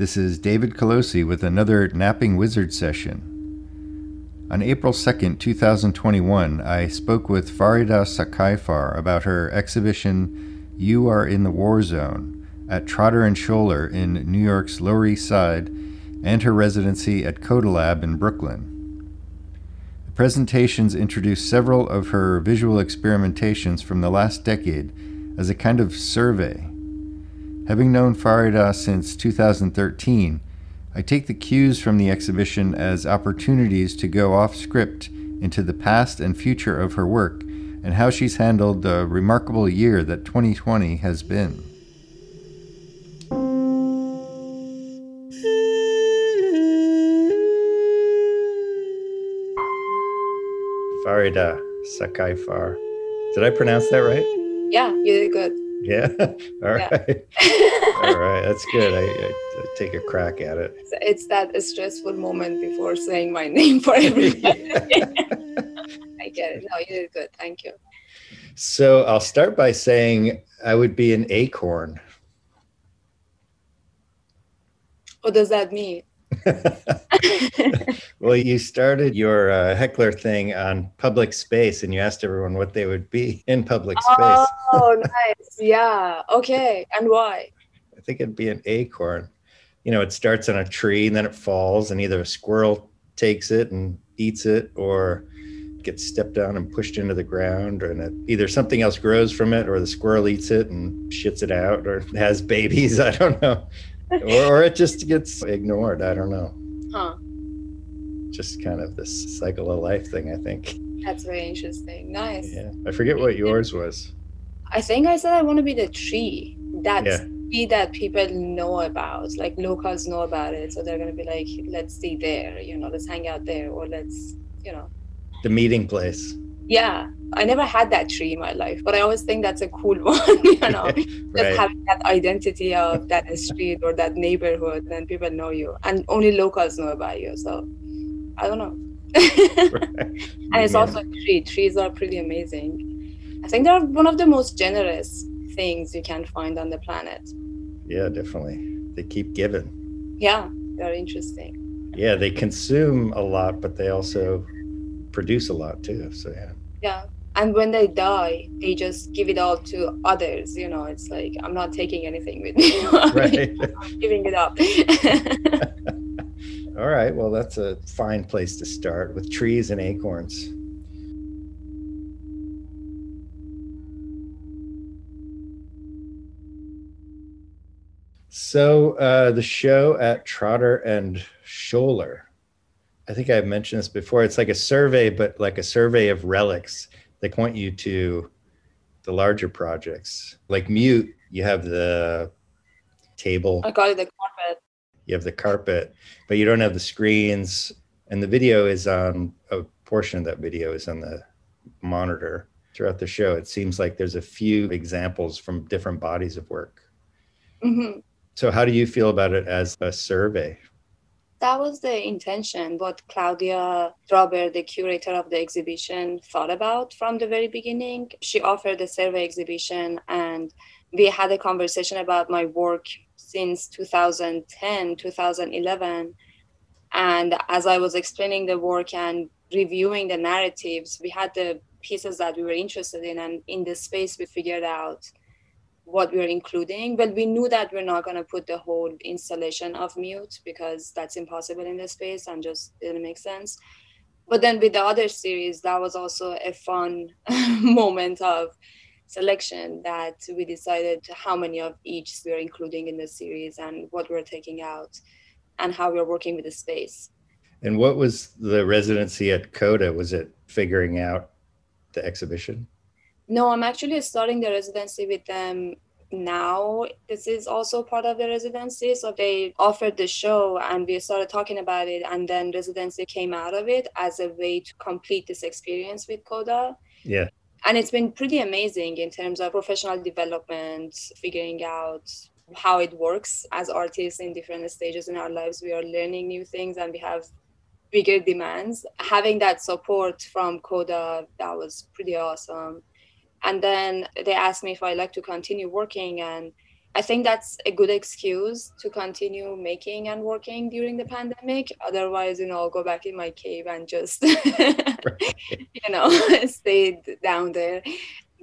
This is David Colosi with another Napping Wizard session. On April 2nd, 2021, I spoke with Farideh Sakhaeifar about her exhibition You Are in the War Zone at Trotter and Sholer in New York's Lower East Side and her residency at Koda Lab in Brooklyn. The presentations introduced several of her visual experimentations from the last decade as a kind of survey Having known Farideh since 2013, I take the cues from the exhibition as opportunities to go off script into the past and future of her work and how she's handled the remarkable year that 2020 has been. Farideh Sakhaeifar. Did I pronounce that right? Yeah, you did good. Yeah. All right. All right. That's good. I, I, I, take a crack at it. It's that stressful moment before saying my name for everybody. I get it. No, you did good. Thank you. So I'll start by saying I would be an acorn. What does that mean? well, you started your uh, hekler thing on public space and you asked everyone what they would be in public space. Oh, nice. Yeah. Okay. And why? I think it'd be an acorn. You know, it starts on a tree and then it falls, and either a squirrel takes it and eats it or gets stepped on and pushed into the ground, and it, either something else grows from it or the squirrel eats it and shits it out or has babies. I don't know or, or it just gets ignored. I don't know. Huh. Just kind of this cycle of life thing, I think. That's very interesting. Nice. Yeah. I forget what yours was. I think I said I want to be the tree. That yeah. tree that people know about, like locals know about it. So they're going to be like, let's see there, you know, let's hang out there, or let's, you know. The meeting place yeah i never had that tree in my life but i always think that's a cool one you know right. just having that identity of that street or that neighborhood and people know you and only locals know about you so i don't know. Right. and it's yeah. also a tree trees are pretty amazing. I think they're one of the most generous things you can find on the planet. Yeah definitely. They keep giving. Yeah they're interesting. Yeah they consume a lot but they also produce a lot too so yeah yeah. And when they die they just give it all to others you know? It's like i'm not taking anything with me. Right. giving it up. All right. Well that's a fine place to start with trees and acorns. So uh, the show at trotter and sholer I think I've mentioned this before. It's like a survey, but like a survey of relics. They point you to the larger projects. Like Mute, you have the table. I got it, the carpet. You have the carpet, but you don't have the screens. And the video is on a portion of that video is on the monitor throughout the show. It seems like there's a few examples from different bodies of work. Mm-hmm. So, how do you feel about it as a survey that was the intention, what Claudia Drober, the curator of the exhibition, thought about from the very beginning. She offered the survey exhibition, and we had a conversation about my work since 2010, 2011. And as I was explaining the work and reviewing the narratives, we had the pieces that we were interested in. And in this space, we figured out what we're including but we knew that we're not going to put the whole installation of mute because that's impossible in this space and just didn't make sense. But then with the other series that was also a fun moment of selection that we decided how many of each we're including in the series and what we're taking out and how we're working with the space. And what was the residency at koda? Was it figuring out the exhibition no, I'm actually starting the residency with them now. This is also part of the residency. So they offered the show and we started talking about it. And then residency came out of it as a way to complete this experience with Koda. Yeah. And it's been pretty amazing in terms of professional development, figuring out how it works as artists in different stages in our lives. We are learning new things and we have bigger demands. Having that support from Koda, that was pretty awesome and then they asked me if i like to continue working and I think that's a good excuse to continue making and working during the pandemic. Otherwise, you know, I'll go back in my cave and just, you know, stay down there.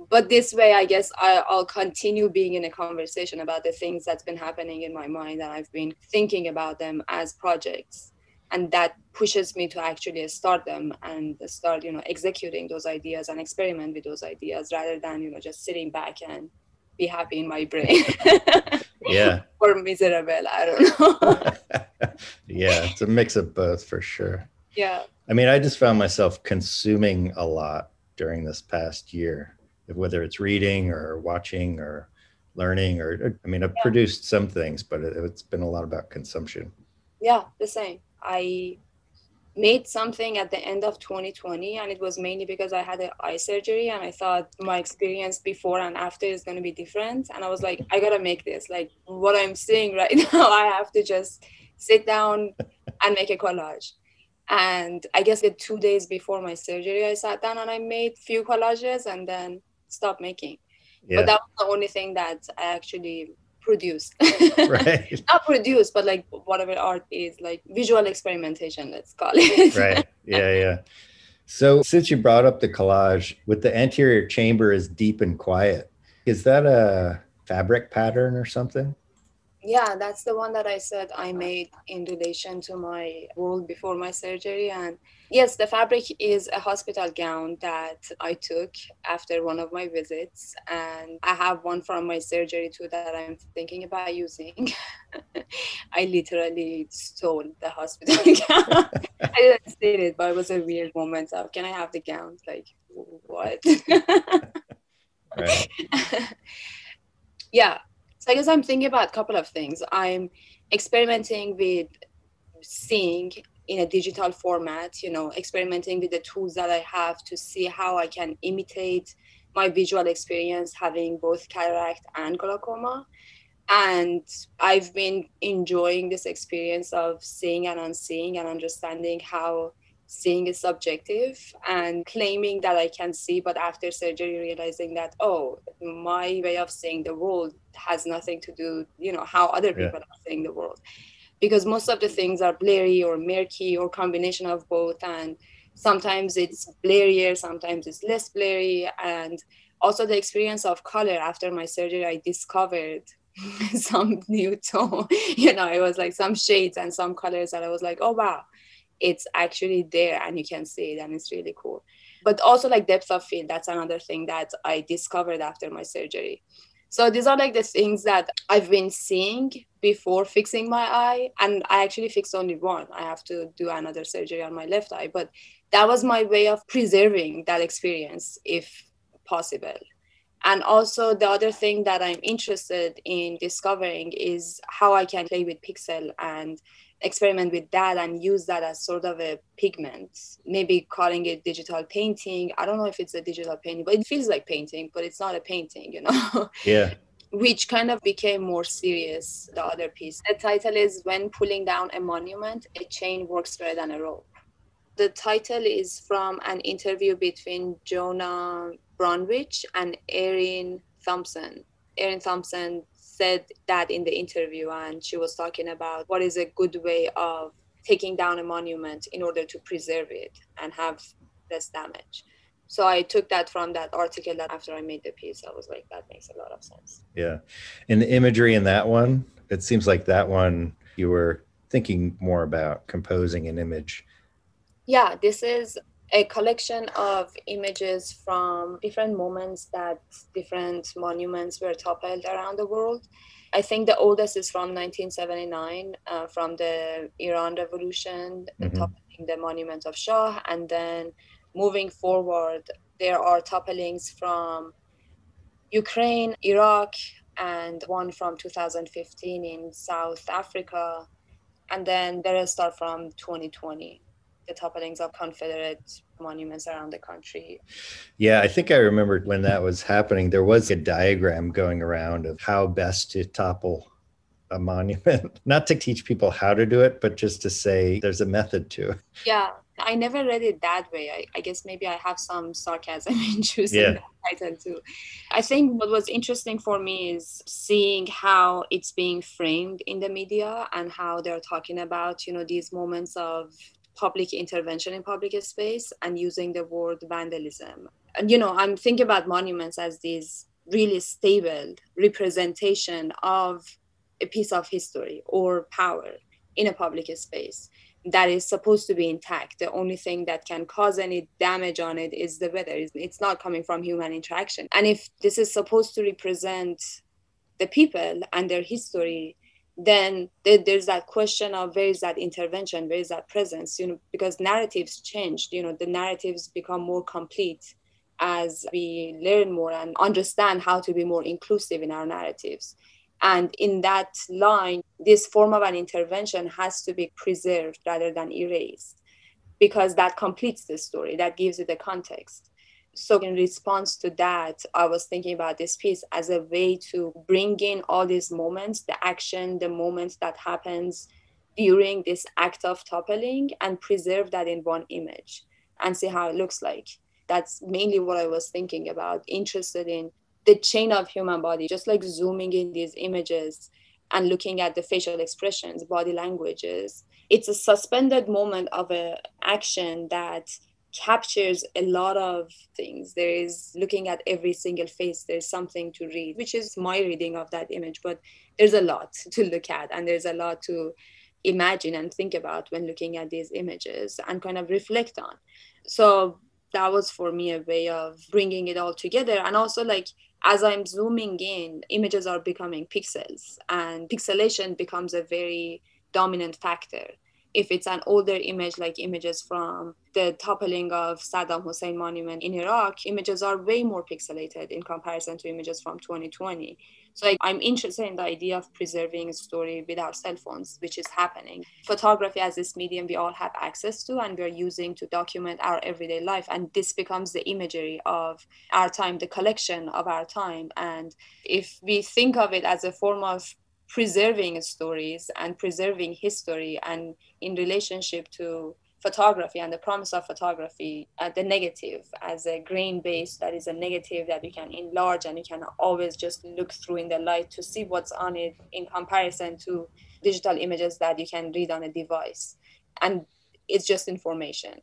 But this way, I guess I, I'll continue being in a conversation about the things that's been happening in my mind and I've been thinking about them as projects. And that pushes me to actually start them and start, you know, executing those ideas and experiment with those ideas rather than, you know, just sitting back and be happy in my brain. yeah. or miserable. I don't know. yeah, it's a mix of both for sure. Yeah. I mean, I just found myself consuming a lot during this past year, whether it's reading or watching or learning or I mean, I've yeah. produced some things, but it, it's been a lot about consumption. Yeah, the same. I made something at the end of 2020 and it was mainly because i had an eye surgery and i thought my experience before and after is going to be different. And i was like i gotta make this. Like what i'm seeing right now i have to just sit down and make a collage. And i guess the two days before my surgery i sat down and i made few collages and then stopped making. Yeah. but that was the only thing that i actually produced right. Not produced but like whatever art is like visual experimentation let's call it. Right. Yeah yeah. So since you brought up the collage with the anterior chamber is deep and quiet is that a fabric pattern or something yeah that's the one that i said i made in relation to my world before my surgery. And yes the fabric is a hospital gown that i took after one of my visits. And i have one from my surgery too that i'm thinking about using. I literally stole the hospital gown. I didn't steal it but it was a weird moment of can i have the gown? Like what? Yeah so I guess I'm thinking about a couple of things. I'm experimenting with seeing in a digital format, you know, experimenting with the tools that I have to see how I can imitate my visual experience having both cataract and glaucoma. And I've been enjoying this experience of seeing and unseeing and understanding how seeing is subjective and claiming that I can see, but after surgery realizing that, oh, my way of seeing the world has nothing to do, you know, how other people yeah. are seeing the world. Because most of the things are blurry or murky or combination of both. And sometimes it's blurrier, sometimes it's less blurry. And also the experience of color after my surgery, I discovered some new tone. you know, it was like some shades and some colors that I was like, oh wow it's actually there and you can see it and it's really cool. But also like depth of field that's another thing that i discovered after my surgery. So these are like the things that i've been seeing before fixing my eye and i actually fixed only one. I have to do another surgery on my left eye but that was my way of preserving that experience if possible. And also the other thing that i'm interested in discovering is how i can play with pixel and experiment with that and use that as sort of a pigment. Maybe calling it digital painting. I don't know if it's a digital painting but it feels like painting but it's not a painting you know? Yeah. Which kind of became more serious the other piece. The title is when pulling down a monument a chain works better than a rope. The title is from an interview between jonah Bromwich and erin thompson. Erin thompson said that in the interview and she was talking about what is a good way of taking down a monument in order to preserve it and have less damage. So i took that from that article that after i made the piece i was like that makes a lot of sense. Yeah. And the imagery in that one it seems like that one you were thinking more about composing an image. Yeah this is a collection of images from different moments that different monuments were toppled around the world. I think the oldest is from 1979, uh, from the Iran Revolution, mm-hmm. toppling the monument of Shah. And then moving forward, there are topplings from Ukraine, Iraq, and one from 2015 in South Africa. And then the rest are from 2020 the topplings of Confederate monuments around the country. Yeah, I think I remember when that was happening. There was a diagram going around of how best to topple a monument, not to teach people how to do it, but just to say there's a method to it. Yeah. I never read it that way. I, I guess maybe I have some sarcasm in choosing yeah. that title too. I think what was interesting for me is seeing how it's being framed in the media and how they're talking about, you know, these moments of public intervention in public space and using the word vandalism. And you know, I'm thinking about monuments as these really stable representation of a piece of history or power in a public space that is supposed to be intact. The only thing that can cause any damage on it is the weather. It's not coming from human interaction. And if this is supposed to represent the people and their history, then there's that question of where is that intervention, where is that presence? You know, because narratives changed. You know, the narratives become more complete as we learn more and understand how to be more inclusive in our narratives. And in that line, this form of an intervention has to be preserved rather than erased because that completes the story, that gives it the context. So, in response to that, I was thinking about this piece as a way to bring in all these moments, the action, the moments that happens during this act of toppling and preserve that in one image and see how it looks like. That's mainly what I was thinking about, interested in the chain of human body, just like zooming in these images and looking at the facial expressions, body languages. It's a suspended moment of an action that captures a lot of things. There is looking at every single face, there's something to read, which is my reading of that image. But there's a lot to look at, and there's a lot to imagine and think about when looking at these images and kind of reflect on. So that was for me a way of bringing it all together and also like as i'm zooming in images are becoming pixels and pixelation becomes a very dominant factor if it's an older image like images from the toppling of Saddam Hussein monument in Iraq, images are way more pixelated in comparison to images from 2020. So I'm interested in the idea of preserving a story with our cell phones, which is happening. Photography as this medium we all have access to and we're using to document our everyday life. And this becomes the imagery of our time, the collection of our time. And if we think of it as a form of preserving stories and preserving history and in relationship to photography and the promise of photography uh, the negative as a grain base that is a negative that you can enlarge and you can always just look through in the light to see what's on it in comparison to digital images that you can read on a device. And it's just information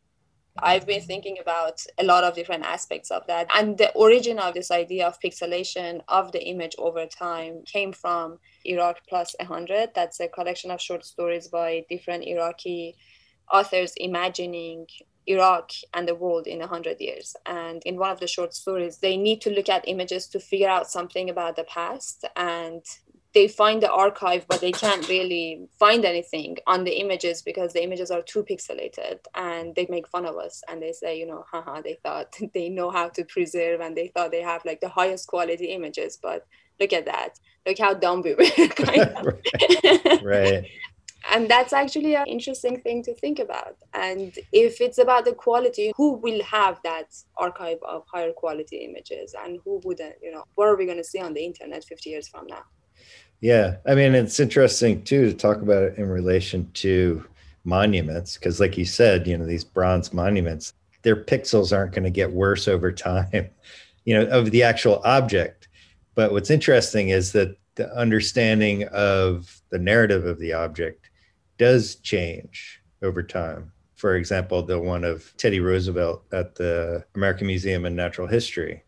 I've been thinking about a lot of different aspects of that. And the origin of this idea of pixelation of the image over time came from Iraq Plus 100. That's a collection of short stories by different Iraqi authors imagining Iraq and the world in 100 years. And in one of the short stories, they need to look at images to figure out something about the past. And they find the archive, but they can't really find anything on the images because the images are too pixelated. And they make fun of us and they say, you know, haha, they thought they know how to preserve and they thought they have like the highest quality images. But look at that. Look how dumb we were. right. right and that's actually an interesting thing to think about and if it's about the quality who will have that archive of higher quality images and who wouldn't you know what are we going to see on the internet 50 years from now yeah i mean it's interesting too to talk about it in relation to monuments because like you said you know these bronze monuments their pixels aren't going to get worse over time you know of the actual object but what's interesting is that the understanding of the narrative of the object does change over time. For example, the one of Teddy Roosevelt at the American Museum of Natural History.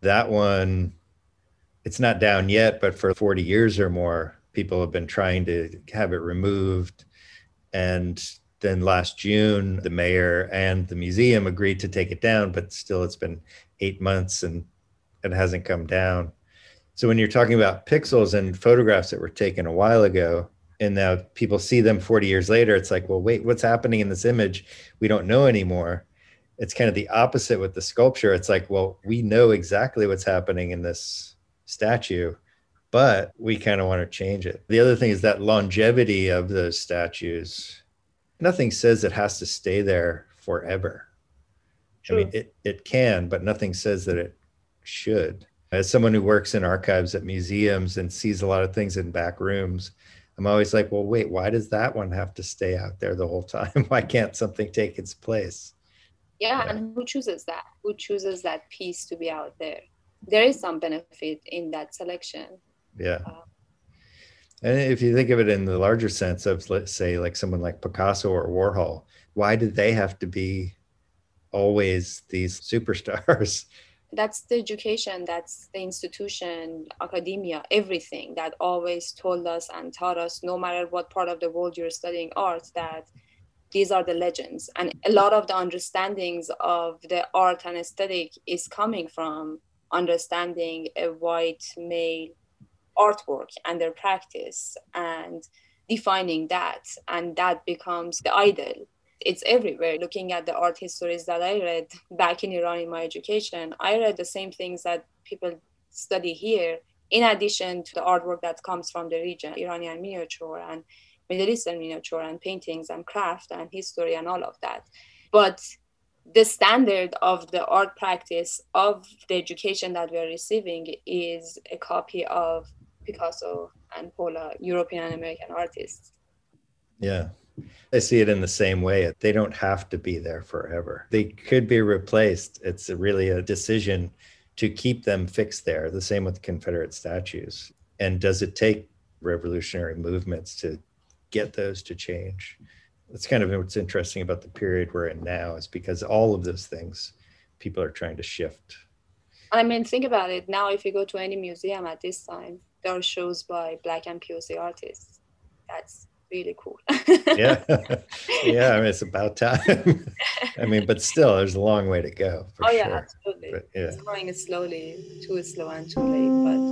That one, it's not down yet, but for 40 years or more, people have been trying to have it removed. And then last June, the mayor and the museum agreed to take it down, but still it's been eight months and it hasn't come down. So when you're talking about pixels and photographs that were taken a while ago, and now people see them 40 years later it's like well wait what's happening in this image we don't know anymore it's kind of the opposite with the sculpture it's like well we know exactly what's happening in this statue but we kind of want to change it the other thing is that longevity of those statues nothing says it has to stay there forever i mean it, it can but nothing says that it should as someone who works in archives at museums and sees a lot of things in back rooms I'm always like, well, wait, why does that one have to stay out there the whole time? why can't something take its place? Yeah, yeah, and who chooses that? Who chooses that piece to be out there? There is some benefit in that selection. Yeah. Uh, and if you think of it in the larger sense of, let's say, like someone like Picasso or Warhol, why did they have to be always these superstars? That's the education, that's the institution, academia, everything that always told us and taught us, no matter what part of the world you're studying art, that these are the legends. And a lot of the understandings of the art and aesthetic is coming from understanding a white male artwork and their practice and defining that and that becomes the idol. It's everywhere. Looking at the art histories that i read back in iran in my education i read the same things that people study here in addition to the artwork that comes from the region iranian miniature and middle eastern miniature and paintings and craft and history and all of that. But the standard of the art practice of the education that we're receiving is a copy of Picasso and Paula, European and American artists. Yeah. I see it in the same way. They don't have to be there forever. They could be replaced. It's really a decision to keep them fixed there. The same with Confederate statues. And does it take revolutionary movements to get those to change? That's kind of what's interesting about the period we're in now, is because all of those things people are trying to shift. I mean, think about it. Now, if you go to any museum at this time, there are shows by Black and POC artists. That's really cool. yeah, yeah. I mean, it's about time. I mean, but still, there's a long way to go. oh yeah, sure. absolutely. But, yeah. It's going slowly, too slow and too late, but.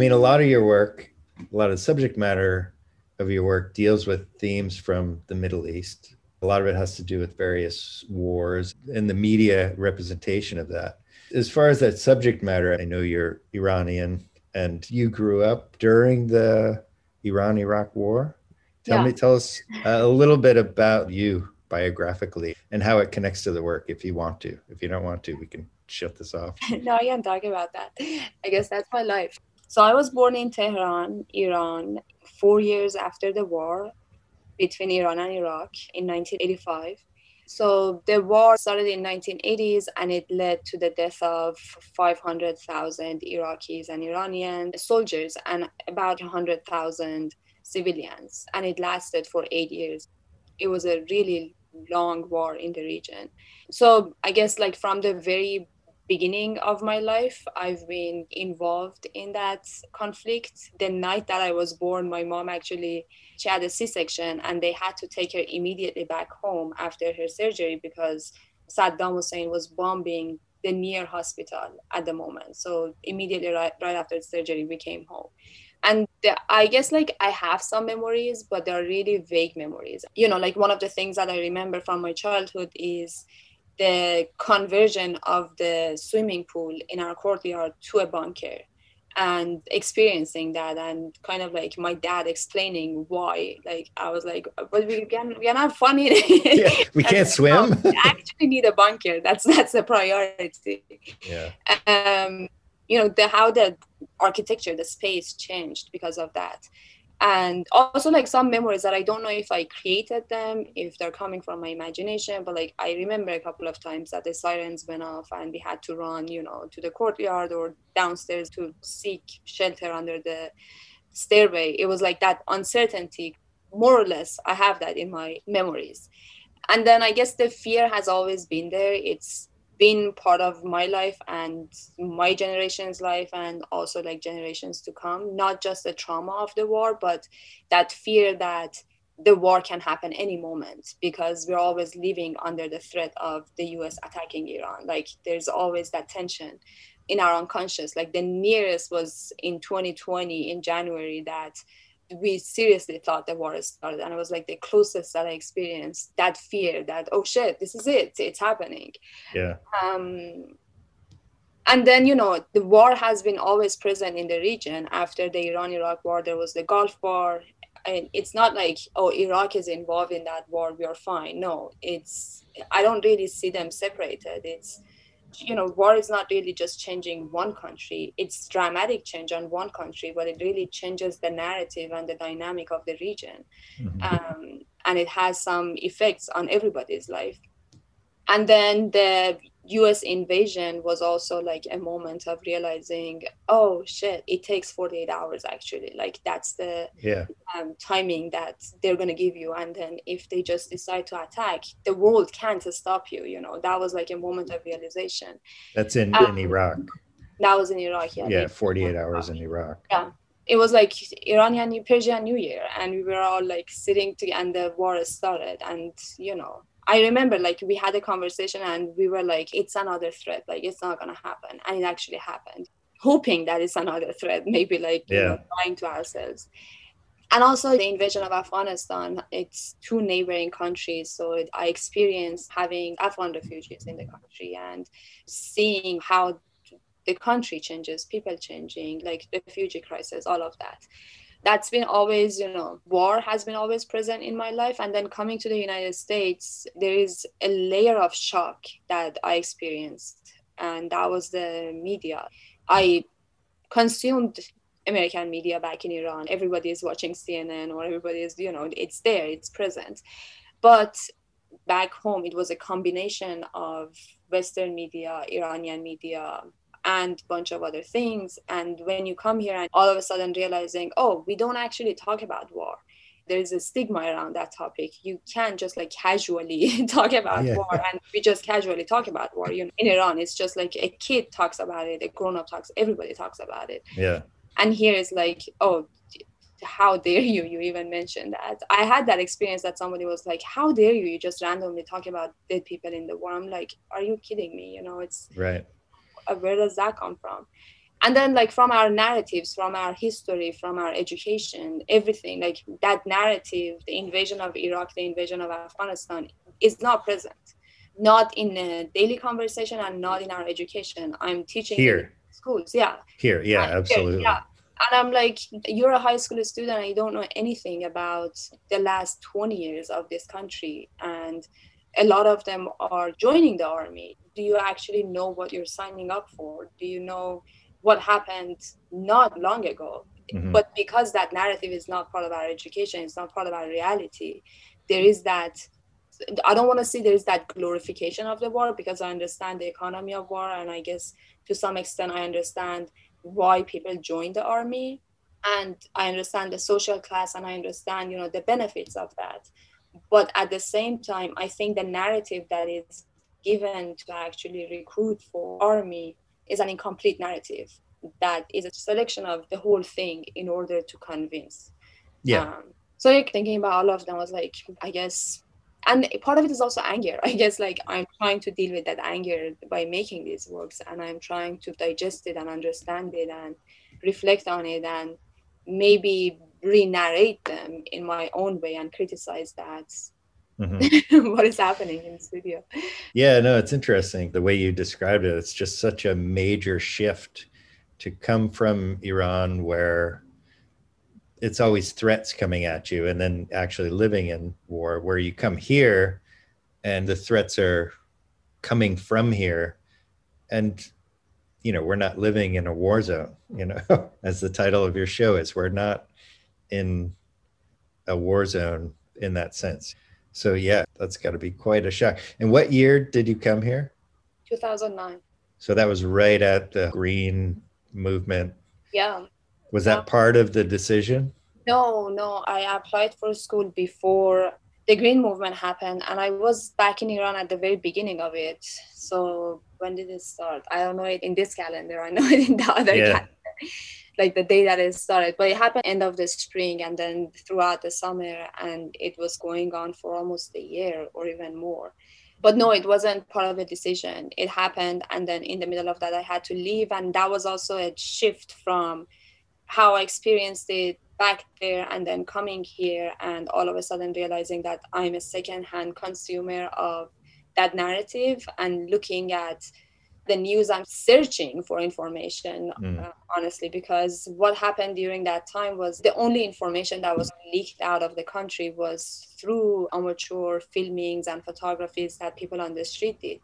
Mean, a lot of your work, a lot of the subject matter of your work deals with themes from the Middle East. A lot of it has to do with various wars and the media representation of that. As far as that subject matter, I know you're Iranian and you grew up during the Iran Iraq War. Tell yeah. me, tell us uh, a little bit about you biographically and how it connects to the work if you want to. If you don't want to, we can shut this off. no, I can't talk about that. I guess that's my life. So I was born in Tehran, Iran, four years after the war between Iran and Iraq in 1985. So the war started in 1980s and it led to the death of 500,000 Iraqis and Iranian soldiers and about 100,000 civilians. And it lasted for eight years. It was a really long war in the region. So I guess like from the very beginning of my life i've been involved in that conflict. The night that i was born my mom actually she had a c-section and they had to take her immediately back home after her surgery because saddam hussein was bombing the near hospital at the moment. So immediately right, right after the surgery we came home. And the, i guess like i have some memories but they're really vague memories. You know like one of the things that i remember from my childhood is the conversion of the swimming pool in our courtyard to a bunker and experiencing that and kind of like my dad explaining why like i was like but we can we are not funny. Yeah, we can't swim. We actually need a bunker. That's that's the priority. Yeah. Um you know the how the architecture the space changed because of that and also like some memories that i don't know if i created them if they're coming from my imagination but like i remember a couple of times that the sirens went off and we had to run you know to the courtyard or downstairs to seek shelter under the stairway. It was like that uncertainty more or less i have that in my memories. And then i guess the fear has always been there. It's been part of my life and my generation's life and also like generations to come. Not just the trauma of the war but that fear that the war can happen any moment because we're always living under the threat of the US attacking Iran. Like there's always that tension in our unconscious. Like the nearest was in 2020 in January that we seriously thought the war started and it was like the closest that i experienced that fear that oh shit this is it it's happening. Yeah. Um and then you know the war has been always present in the region. After the iran iraq war there was the gulf war and it's not like oh iraq is involved in that war we are fine. No it's i don't really see them separated. It's you know war is not really just changing one country. It's dramatic change on one country but it really changes the narrative and the dynamic of the region. Mm-hmm. um, and it has some effects on everybody's life. And then the US invasion was also like a moment of realizing, oh shit, it takes 48 hours actually. Like that's the yeah. um, timing that they're going to give you. And then if they just decide to attack, the world can't stop you. You know, that was like a moment of realization. That's in, um, in Iraq. That was in Iraq. Yeah. Yeah. 48 hours in Iraq. Yeah. It was like Iranian Persian New Year, and we were all like sitting together, and the war started. And you know, I remember like we had a conversation and we were like, it's another threat, like it's not gonna happen. And it actually happened. Hoping that it's another threat, maybe like yeah. you know, lying to ourselves. And also the invasion of Afghanistan, it's two neighboring countries. So it, I experienced having Afghan refugees in the country and seeing how the country changes, people changing, like the refugee crisis, all of that that's been always you know war has been always present in my life. And then coming to the united states there is a layer of shock that i experienced and that was the media. I consumed american media back in iran. Everybody is watching cnn or everybody is you know it's there it's present. But back home it was a combination of western media iranian media and a bunch of other things. And when you come here and all of a sudden realizing, oh, we don't actually talk about war. There's a stigma around that topic. You can't just like casually talk about yeah. war, and we just casually talk about war. You know, in Iran, it's just like a kid talks about it, a grown-up talks, everybody talks about it. Yeah. And here it's like, oh, how dare you you even mention that i had that experience that somebody was like how dare you you just randomly talk about dead people in the war i'm like are you kidding me you know it's right where does that come from? And then like from our narratives from our history from our education everything like that narrative the invasion of iraq the invasion of afghanistan is not present. Not in a daily conversation and not in our education. I'm teaching here. schools yeah. Here yeah uh, absolutely. here, yeah. And i'm like you're a high school student and you don't know anything about the last 20 years of this country and a lot of them are joining the army. Do you actually know what you're signing up for? Do you know what happened not long ago? Mm-hmm. but because that narrative is not part of our education it's not part of our reality there is that i don't want to say there's that glorification of the war because i understand the economy of war and i guess to some extent i understand why people join the army and i understand the social class and i understand you know the benefits of that but at the same time i think the narrative that is given to actually recruit for army is an incomplete narrative. That is a selection of the whole thing in order to convince. Yeah. Um, so like, thinking about all of them was like i guess and part of it is also anger. I guess like i'm trying to deal with that anger by making these works and i'm trying to digest it and understand it and reflect on it and maybe re-narrate them in my own way and criticize that mm-hmm. what is happening in the studio. Yeah no it's interesting the way you described it. It's just such a major shift to come from iran where it's always threats coming at you and then actually living in war where you come here and the threats are coming from here and you know we're not living in a war zone you know as the title of your show is. We're not in a war zone in that sense. So yeah, that's got to be quite a shock. And what year did you come here? 2009. So that was right at the green movement. Yeah. Was that part of the decision? No, no. I applied for school before the green movement happened and I was back in Iran at the very beginning of it. So when did it start? I don't know it in this calendar. I know it in the other yeah. calendar like the day that it started but it happened end of the spring and then throughout the summer and it was going on for almost a year or even more. But no it wasn't part of a decision. It happened and then in the middle of that i had to leave and that was also a shift from how i experienced it back there and then coming here and all of a sudden realizing that i'm a second-hand consumer of that narrative and looking at the news i'm searching for information mm. uh, honestly because what happened during that time was the only information that was leaked out of the country was through amateur filmings and photographies that people on the street did.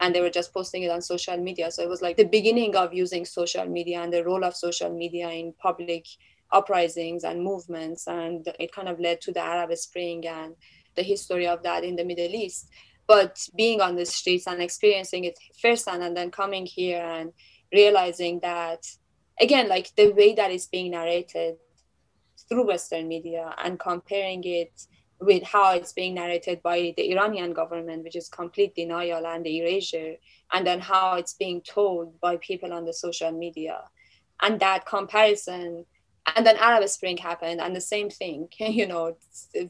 And they were just posting it on social media. So it was like the beginning of using social media and the role of social media in public uprisings and movements. And it kind of led to the arab spring and the history of that in the middle east but being on the streets and experiencing it firsthand and then coming here and realizing that again like the way that it's being narrated through western media and comparing it with how it's being narrated by the iranian government which is complete denial and erasure and then how it's being told by people on the social media. And that comparison and then arab spring happened and the same thing you know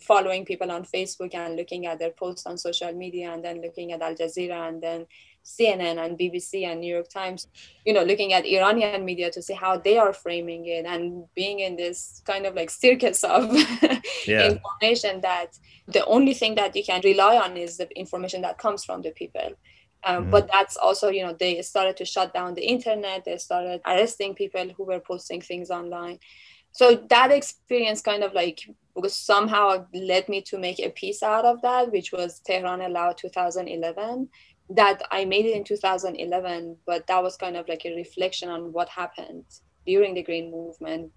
following people on facebook and looking at their posts on social media and then looking at al jazeera and then cnn and bbc and new york times you know looking at iranian media to see how they are framing it and being in this kind of like circus of yeah. information that the only thing that you can rely on is the information that comes from the people um, mm-hmm. But that's also, you know, they started to shut down the internet. They started arresting people who were posting things online. So that experience kind of like somehow led me to make a piece out of that, which was Tehran Allowed 2011. That I made it in 2011, but that was kind of like a reflection on what happened during the Green Movement,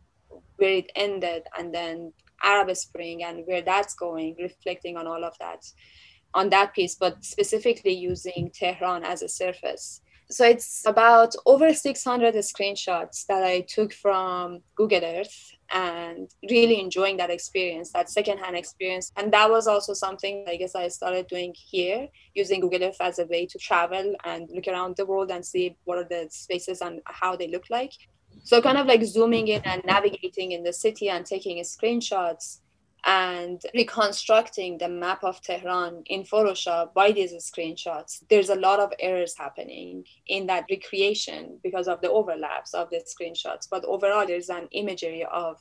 where it ended, and then Arab Spring and where that's going, reflecting on all of that on that piece, but specifically using Tehran as a surface. So it's about over 600 screenshots that I took from Google Earth and really enjoying that experience, that secondhand experience. And that was also something I guess I started doing here, using Google Earth as a way to travel and look around the world and see what are the spaces and how they look like. So kind of like zooming in and navigating in the city and taking screenshots and reconstructing the map of Tehran in Photoshop by these screenshots, there's a lot of errors happening in that recreation because of the overlaps of the screenshots. But overall, there's an imagery of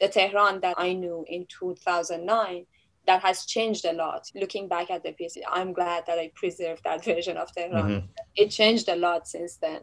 the Tehran that I knew in 2009 that has changed a lot. Looking back at the piece, I'm glad that I preserved that version of Tehran. Mm-hmm. It changed a lot since then.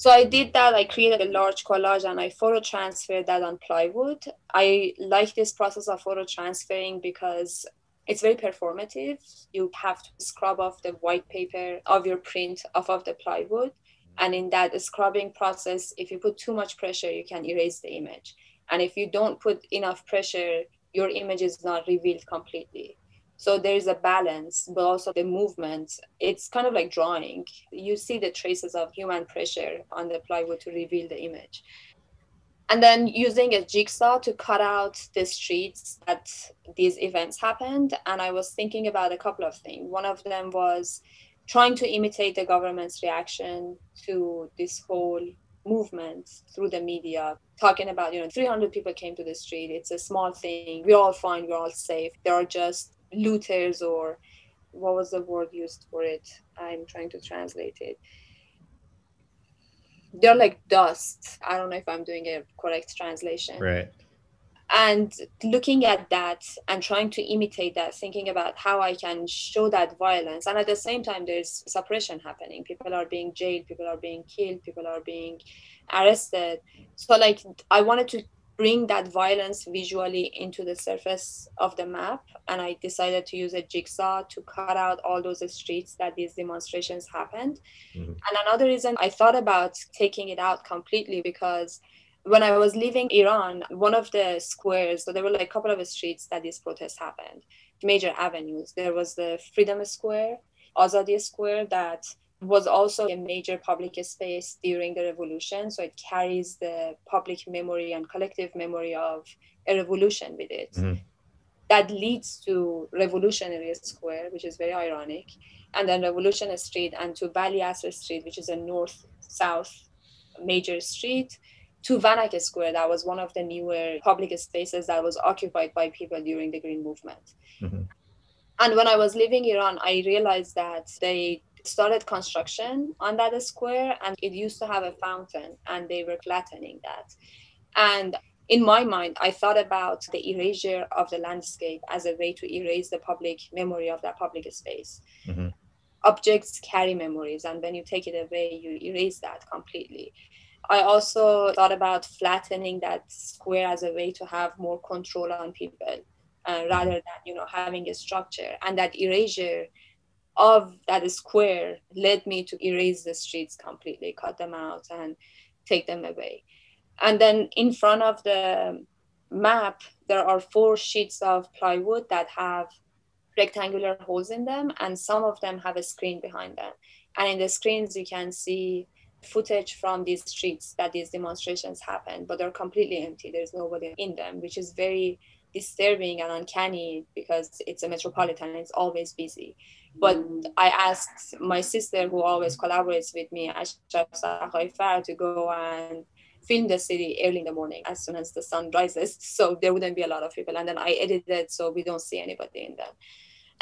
So I did that. I created a large collage and I photo transferred that on plywood. I like this process of photo transferring because it's very performative. You have to scrub off the white paper of your print off of the plywood. And in that scrubbing process, if you put too much pressure, you can erase the image. And if you don't put enough pressure, your image is not revealed completely. So there's a balance, but also the movement. It's kind of like drawing. You see the traces of human pressure on the plywood to reveal the image. And then using a jigsaw to cut out the streets that these events happened. And I was thinking about a couple of things. One of them was trying to imitate the government's reaction to this whole movement through the media talking about you know 300 people came to the street it's a small thing we're all fine we're all safe there are just looters or what was the word used for it? I'm trying to translate it. They're like dust. I don't know if I'm doing a correct translation. Right. And looking at that and trying to imitate that, thinking about how I can show that violence. And at the same time, there's suppression happening. People are being jailed, people are being killed, people are being arrested. So, like, I wanted to bring that violence visually into the surface of the map. And I decided to use a jigsaw to cut out all those streets that these demonstrations happened. Mm-hmm. And another reason I thought about taking it out completely because when I was leaving Iran, one of the squares, so there were like a couple of streets that these protests happened, major avenues. There was the Freedom Square, Azadi Square, that was also a major public space during the revolution. So it carries the public memory and collective memory of a revolution with it. Mm-hmm. That leads to Revolutionary Square, which is very ironic, and then Revolution Street, and to Vali Asr Street, which is a north south major street, to Vanak Square, that was one of the newer public spaces that was occupied by people during the Green Movement. Mm-hmm. And when I was leaving Iran, I realized that they started construction on that square and it used to have a fountain and they were flattening that and in my mind i thought about the erasure of the landscape as a way to erase the public memory of that public space mm-hmm. objects carry memories, and when you take it away, you erase that completely. I also thought about flattening that square as a way to have more control on people uh, rather than you know having a structure and that erasure of that square led me to erase the streets completely cut them out and take them away. And then in front of the map there are four sheets of plywood that have rectangular holes in them and some of them have a screen behind them. And in the screens you can see footage from these streets that these demonstrations happen but they're completely empty. There's nobody in them which is very disturbing and uncanny because it's a metropolitan it's always busy but i asked my sister who always collaborates with me ashraf to go and film the city early in the morning as soon as the sun rises so there wouldn't be a lot of people and then i edited so we don't see anybody in them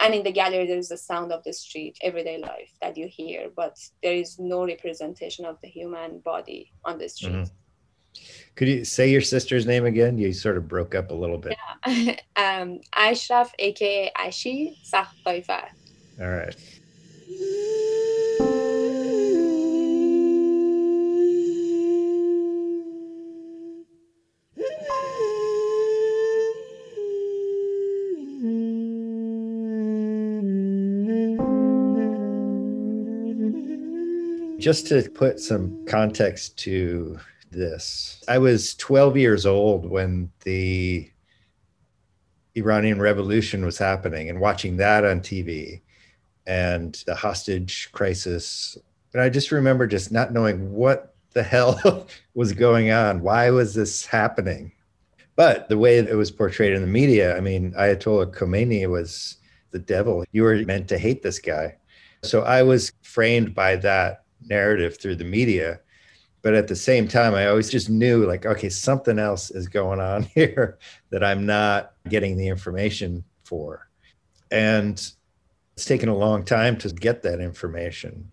and in the gallery there's the sound of the street everyday life that you hear but there is no representation of the human body on the street mm-hmm. Could you say your sister's name again? You sort of broke up a little bit. Yeah. um, Ashraf, aka Ashi Sakhaeifar. All right. Just to put some context to this. I was 12 years old when the Iranian Revolution was happening and watching that on TV and the hostage crisis. And I just remember just not knowing what the hell was going on. Why was this happening? But the way it was portrayed in the media, I mean, Ayatollah Khomeini was the devil. You were meant to hate this guy. So I was framed by that narrative through the media but at the same time i always just knew like okay something else is going on here that i'm not getting the information for and it's taken a long time to get that information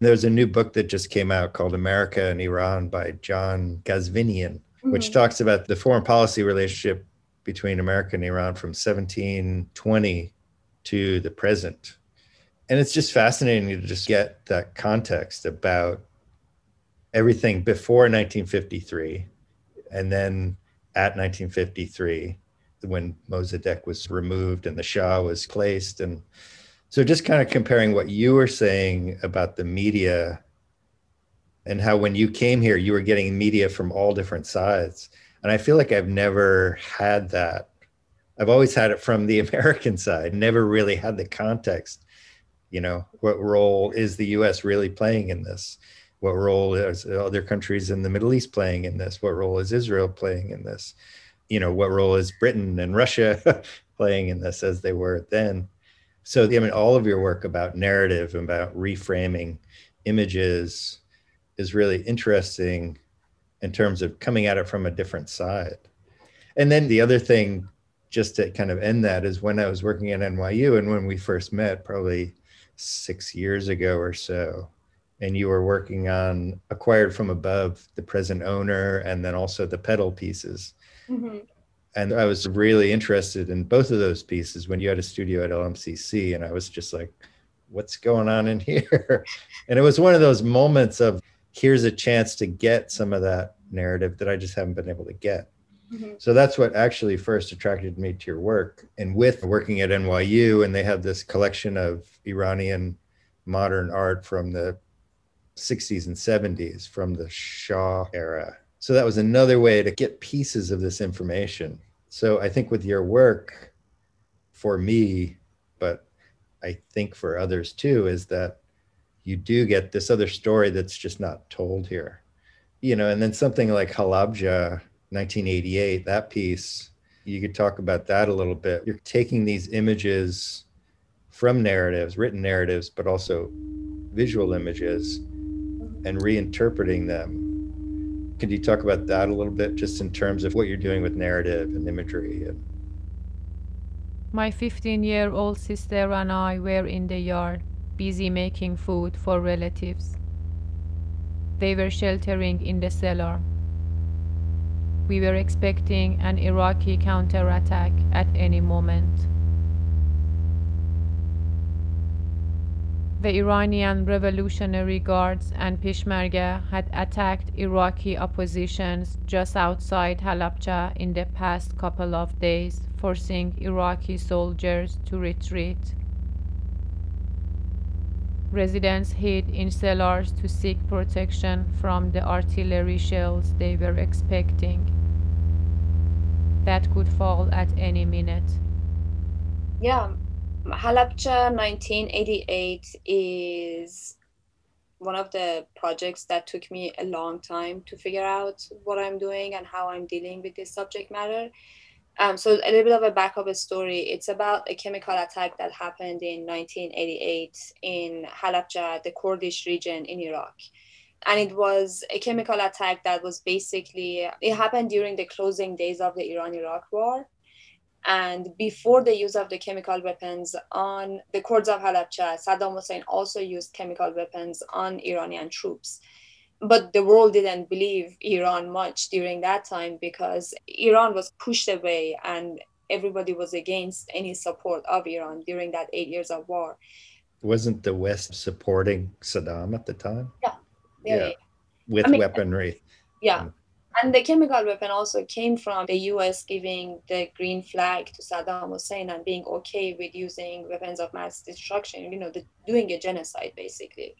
there's a new book that just came out called america and iran by john ghazvinian mm-hmm. which talks about the foreign policy relationship between america and iran from 1720 to the present and it's just fascinating to just get that context about everything before 1953 and then at 1953 when Mossadegh was removed and the Shah was placed. And so just kind of comparing what you were saying about the media and how when you came here, you were getting media from all different sides. And I feel like I've never had that. I've always had it from the American side, never really had the context. You know, what role is the US really playing in this? What role is other countries in the Middle East playing in this? What role is Israel playing in this? You know, what role is Britain and Russia playing in this as they were then? So, I mean, all of your work about narrative and about reframing images is really interesting in terms of coming at it from a different side. And then the other thing, just to kind of end that, is when I was working at NYU and when we first met, probably six years ago or so, and you were working on acquired from above the present owner and then also the pedal pieces mm-hmm. And i was really interested in both of those pieces when you had a studio at lmcc and i was just like what's going on in here and it was one of those moments of here's a chance to get some of that narrative that i just haven't been able to get mm-hmm. so that's what actually first attracted me to your work and with working at nyu and they have this collection of iranian modern art from the 60s and 70s from the Shah era. So that was another way to get pieces of this information. So I think with your work, for me, but I think for others too, is that you do get this other story that's just not told here. You know, and then something like Halabja, 1988, that piece, you could talk about that a little bit. You're taking these images from narratives, written narratives, but also visual images, and reinterpreting them. Could you talk about that a little bit, just in terms of what you're doing with narrative and imagery? My 15 year old sister and I were in the yard, busy making food for relatives. They were sheltering in the cellar. We were expecting an Iraqi counterattack at any moment. The Iranian Revolutionary Guards and Peshmerga had attacked Iraqi oppositions just outside Halabja in the past couple of days, forcing Iraqi soldiers to retreat. Residents hid in cellars to seek protection from the artillery shells they were expecting. That could fall at any minute. Yeah, Halabja 1988 is one of the projects that took me a long time to figure out what I'm doing and how I'm dealing with this subject matter. Um, so a little bit of a backup story. It's about a chemical attack that happened in 1988 in Halabja, the Kurdish region in Iraq. And it was a chemical attack that was basically, it happened during the closing days of the Iran-Iraq war. And before the use of the chemical weapons on the Kurds of Halabja, Saddam Hussein also used chemical weapons on Iranian troops but the world didn't believe Iran much during that time because Iran was pushed away and everybody was against any support of Iran during that eight years of war. Wasn't the West supporting Saddam at the time? Yeah. Yeah. yeah. With I mean, weaponry. Yeah. Um, and the chemical weapon also came from the US giving the green flag to Saddam Hussein and being okay with using weapons of mass destruction, you know, the, doing a genocide basically.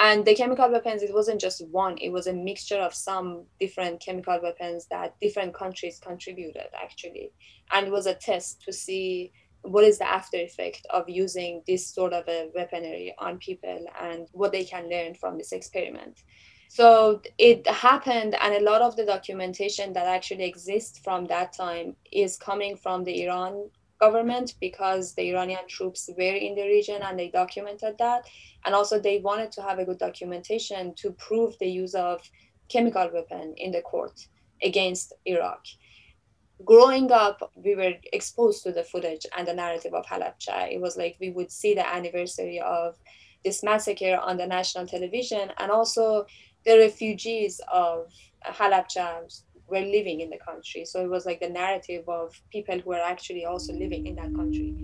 And the chemical weapons it wasn't just one it was a mixture of some different chemical weapons that different countries contributed actually and it was a test to see what is the after effect of using this sort of a weaponry on people and what they can learn from this experiment so it happened and a lot of the documentation that actually exists from that time is coming from the iran government because the Iranian troops were in the region and they documented that. And also they wanted to have a good documentation to prove the use of chemical weapon in the court against Iraq. Growing up, we were exposed to the footage and the narrative of Halabja. It was like we would see the anniversary of this massacre on the national television and also the refugees of Halabja were living in the country. So it was like the narrative of people who are actually also living in that country.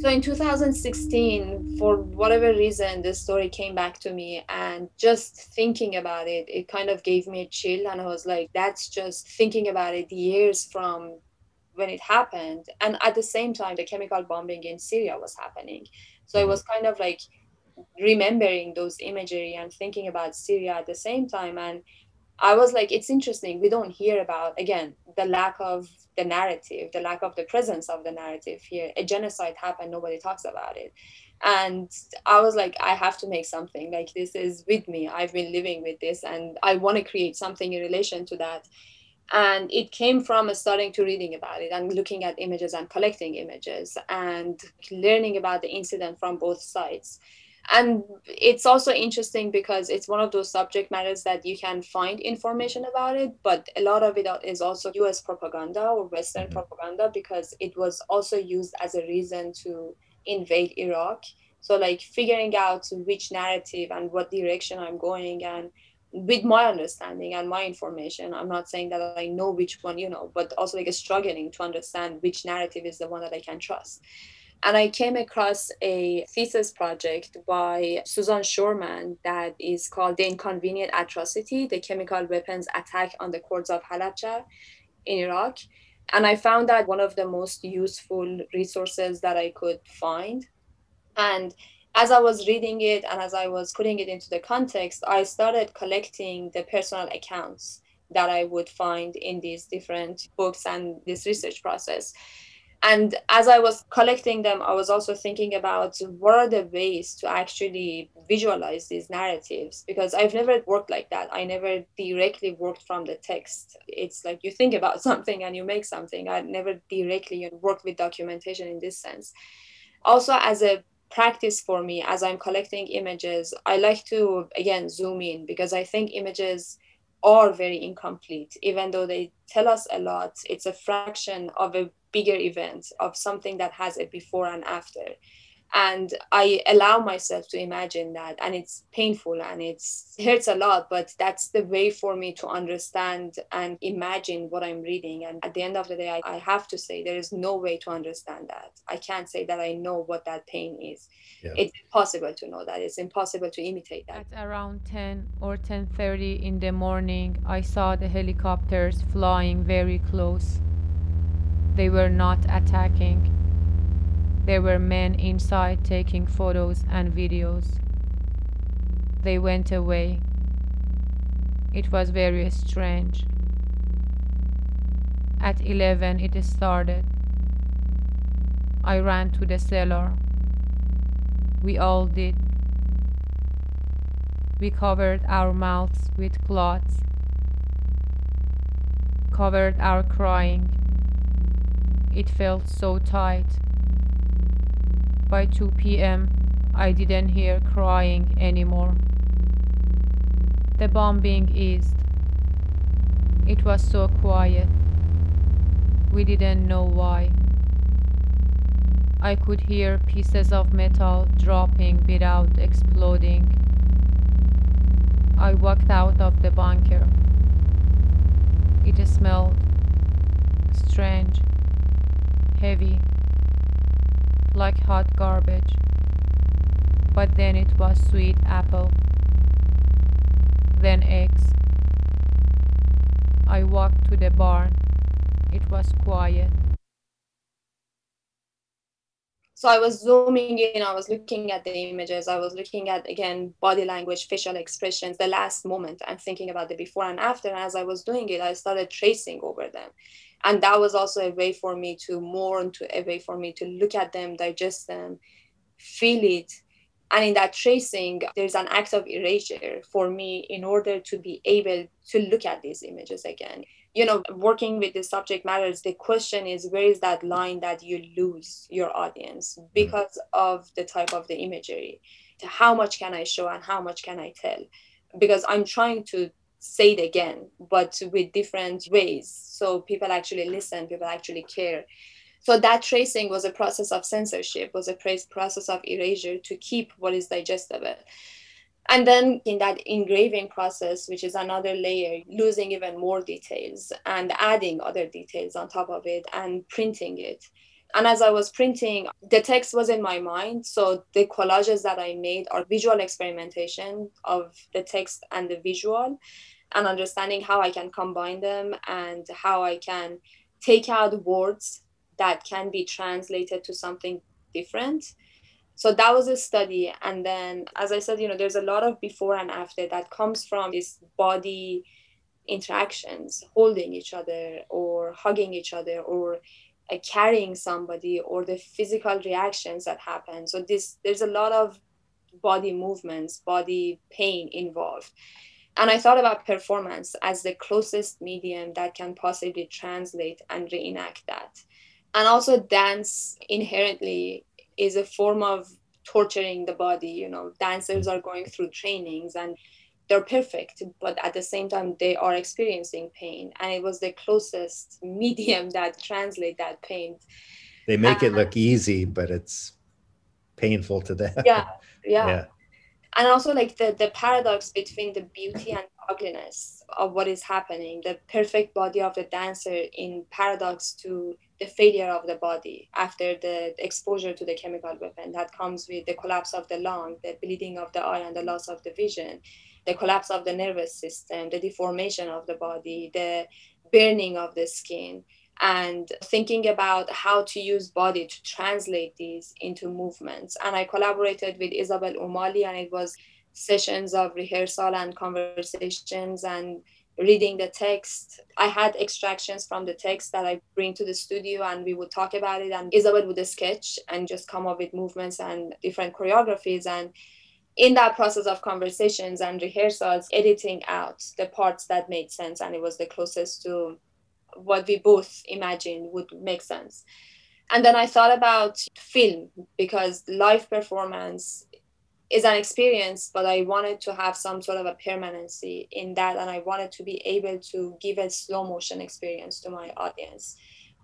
So in 2016, for whatever reason, this story came back to me, and just thinking about it, it kind of gave me a chill. And I was like, that's just thinking about it years from when it happened. And at the same time, the chemical bombing in Syria was happening. So it mm-hmm. was kind of like remembering those imagery and thinking about Syria at the same time. And I was like, it's interesting. We don't hear about, again, the lack of the narrative, the lack of the presence of the narrative here. A genocide happened, nobody talks about it. And I was like, I have to make something. Like, this is with me. I've been living with this, and I want to create something in relation to that. And it came from starting to reading about it and looking at images and collecting images and learning about the incident from both sides and it's also interesting because it's one of those subject matters that you can find information about it but a lot of it is also us propaganda or western mm-hmm. propaganda because it was also used as a reason to invade iraq so like figuring out which narrative and what direction i'm going and with my understanding and my information i'm not saying that i know which one you know but also like struggling to understand which narrative is the one that i can trust and I came across a thesis project by Susan Schurman that is called The Inconvenient Atrocity The Chemical Weapons Attack on the Kurds of Halabja in Iraq. And I found that one of the most useful resources that I could find. And as I was reading it and as I was putting it into the context, I started collecting the personal accounts that I would find in these different books and this research process. And as I was collecting them, I was also thinking about what are the ways to actually visualize these narratives because I've never worked like that. I never directly worked from the text. It's like you think about something and you make something. I never directly worked with documentation in this sense. Also, as a practice for me, as I'm collecting images, I like to again zoom in because I think images are very incomplete, even though they tell us a lot. It's a fraction of a bigger event of something that has a before and after and i allow myself to imagine that and it's painful and it's it hurts a lot but that's the way for me to understand and imagine what i'm reading. And at the end of the day I, I have to say there is no way to understand that. I can't say that i know what that pain is. Yeah. it's impossible to know that. It's impossible to imitate that. At around 10 or 10:30 in the morning i saw the helicopters flying very close. They were not attacking there were men inside taking photos and videos. They went away. It was very strange. At 11 it started. I ran to the cellar. We all did. We covered our mouths with cloths, covered our crying. It felt so tight. By 2 p.m., I didn't hear crying anymore. The bombing eased. It was so quiet. We didn't know why. I could hear pieces of metal dropping without exploding. I walked out of the bunker. It smelled strange, heavy like hot garbage. But then it was sweet apple, then eggs. I walked to the barn. It was quiet. So I was zooming in, I was looking at the images, I was looking at again body language, facial expressions, the last moment. I'm thinking about the before and after. And as I was doing it, I started tracing over them and that was also a way for me to mourn to a way for me to look at them digest them feel it. And in that tracing there's an act of erasure for me in order to be able to look at these images again. You know working with the subject matters the question is where is that line that you lose your audience mm-hmm. because of the type of the imagery? How much can i show and how much can i tell? Because i'm trying to say it again, but with different ways. So people actually listen, people actually care. So that tracing was a process of censorship, was a process of erasure to keep what is digestible. And then in that engraving process, which is another layer, losing even more details and adding other details on top of it and printing it. And as I was printing, the text was in my mind. So the collages that I made are visual experimentation of the text and the visual and understanding how I can combine them and how I can take out words that can be translated to something different. So that was a study. And then, as I said, you know, there's a lot of before and after that comes from this body interactions, holding each other or hugging each other or uh, carrying somebody or the physical reactions that happen. So this there's a lot of body movements, body pain involved. And I thought about performance as the closest medium that can possibly translate and reenact that. And also, dance inherently is a form of torturing the body. You know, dancers are going through trainings and they're perfect, but at the same time, they are experiencing pain. And it was the closest medium that translate that pain. They make it look easy, but it's painful to them. Yeah, yeah. yeah and also like the the paradox between the beauty and ugliness of what is happening the perfect body of the dancer in paradox to the failure of the body after the exposure to the chemical weapon that comes with the collapse of the lung the bleeding of the eye and the loss of the vision the collapse of the nervous system the deformation of the body the burning of the skin and thinking about how to use body to translate these into movements. And I collaborated with Isabel Umali, and it was sessions of rehearsal and conversations and reading the text. I had extractions from the text that I bring to the studio and we would talk about it. And Isabel would sketch and just come up with movements and different choreographies. And in that process of conversations and rehearsals, editing out the parts that made sense. And it was the closest to what we both imagined would make sense. And then I thought about film because live performance is an experience, but I wanted to have some sort of a permanency in that, and I wanted to be able to give a slow motion experience to my audience.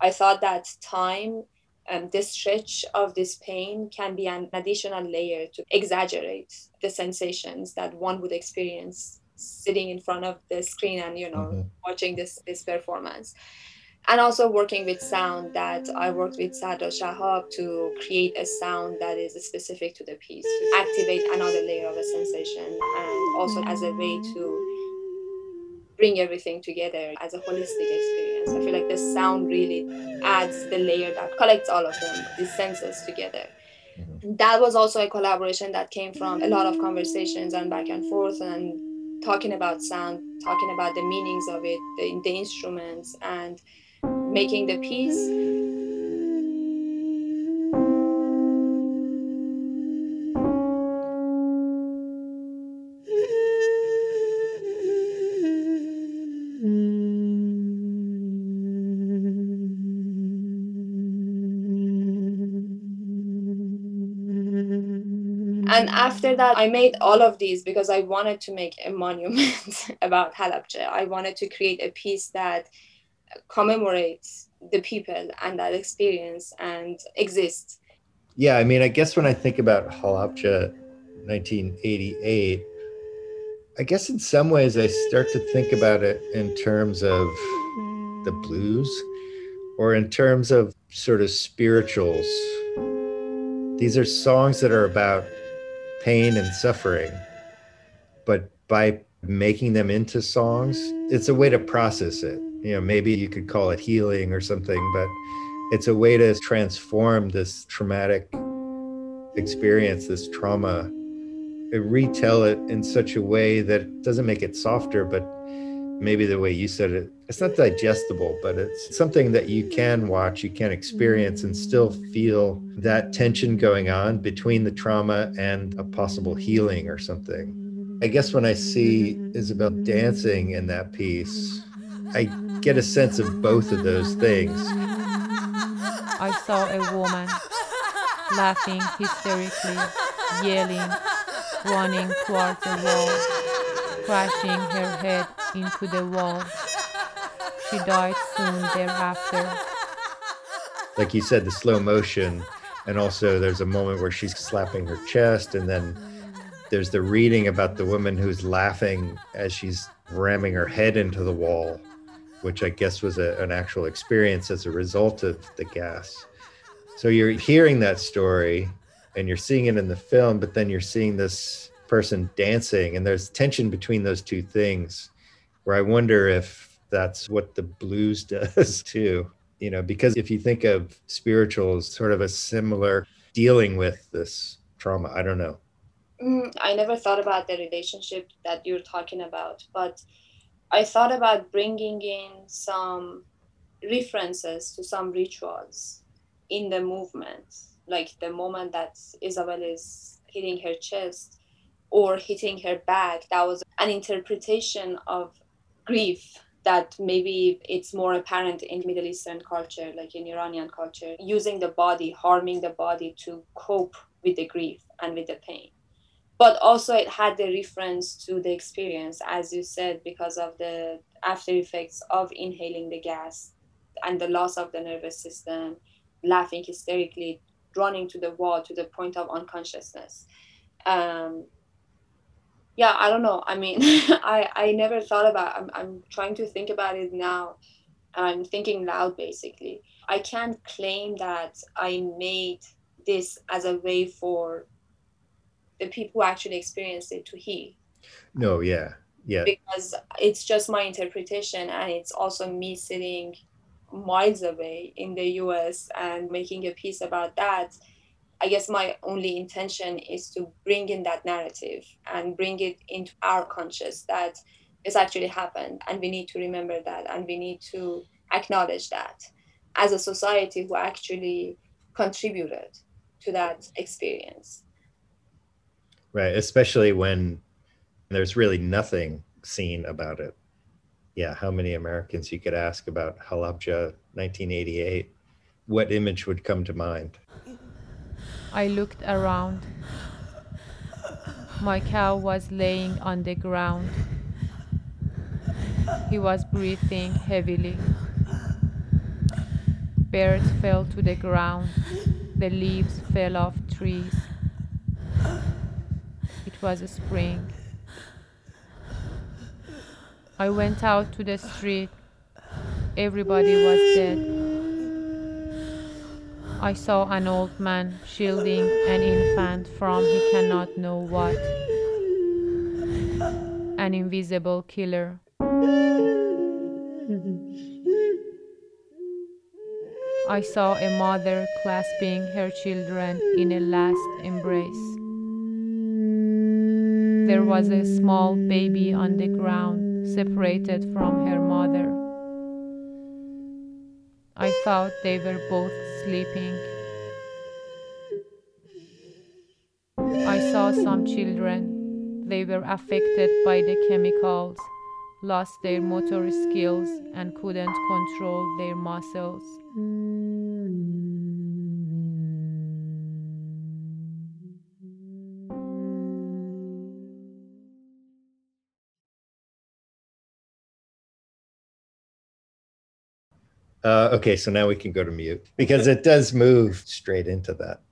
I thought that time um, the stretch of this pain can be an additional layer to exaggerate the sensations that one would experience sitting in front of the screen and you know mm-hmm. watching this this performance and also working with sound that I worked with Sadra Shahab to create a sound that is specific to the piece, to activate another layer of a sensation, and also as a way to bring everything together as a holistic experience. I feel like the sound really adds the layer that collects all of them, the senses together. Mm-hmm. That was also a collaboration that came from a lot of conversations and back and forth and talking about sound, talking about the meanings of it, the, the instruments, and making the piece and mm. after that i made all of these because i wanted to make a monument about halabja i wanted to create a piece that commemorates the people and that experience and exists. Yeah, I mean, I guess when I think about Halabja 1988, I guess in some ways I start to think about it in terms of the blues or in terms of sort of spirituals. These are songs that are about pain and suffering, but by making them into songs, it's a way to process it. You know maybe you could call it healing or something but it's a way to transform this traumatic experience this trauma and retell it in such a way that doesn't make it softer but maybe the way you said it it's not digestible but it's something that you can watch you can experience and still feel that tension going on between the trauma and a possible healing or something i guess when i see isabel dancing in that piece i get a sense of both of those things. I saw a woman laughing hysterically, yelling, running toward the wall, crashing her head into the wall. She died soon thereafter. Like you said, the slow motion, and also there's a moment where she's slapping her chest, and then there's the reading about the woman who's laughing as she's ramming her head into the wall which I guess was a, an actual experience as a result of the gas. So you're hearing that story and you're seeing it in the film, but then you're seeing this person dancing, and there's tension between those two things where I wonder if that's what the blues does too. You know, because if you think of spirituals, sort of a similar dealing with this trauma, I don't know. Mm, I never thought about the relationship that you're talking about, but I thought about bringing in some references to some rituals in the movement, like the moment that Isabel is hitting her chest or hitting her back. That was an interpretation of grief that maybe it's more apparent in Middle Eastern culture, like in Iranian culture, using the body, harming the body to cope with the grief and with the pain but also it had the reference to the experience as you said because of the after effects of inhaling the gas and the loss of the nervous system laughing hysterically running to the wall to the point of unconsciousness um, yeah i don't know i mean i i never thought about I'm, I'm trying to think about it now i'm thinking loud basically i can't claim that i made this as a way for the people who actually experienced it to heal. No, yeah, yeah. Because it's just my interpretation, and it's also me sitting miles away in the US and making a piece about that. I guess my only intention is to bring in that narrative and bring it into our conscious that it's actually happened, and we need to remember that, and we need to acknowledge that as a society who actually contributed to that experience. Right. Especially when there's really nothing seen about it. Yeah. How many Americans you could ask about Halabja 1988? What image would come to mind? I looked around. My cow was laying on the ground. He was breathing heavily. Birds fell to the ground. The leaves fell off trees. It was spring. I went out to the street. Everybody was dead. I saw an old man shielding an infant from he cannot know what. An invisible killer. I saw a mother clasping her children in a last embrace. There was a small baby on the ground, separated from her mother. I thought they were both sleeping. I saw some children. They were affected by the chemicals, lost their motor skills, and couldn't control their muscles. Uh, okay, so now we can go to mute because it does move straight into that.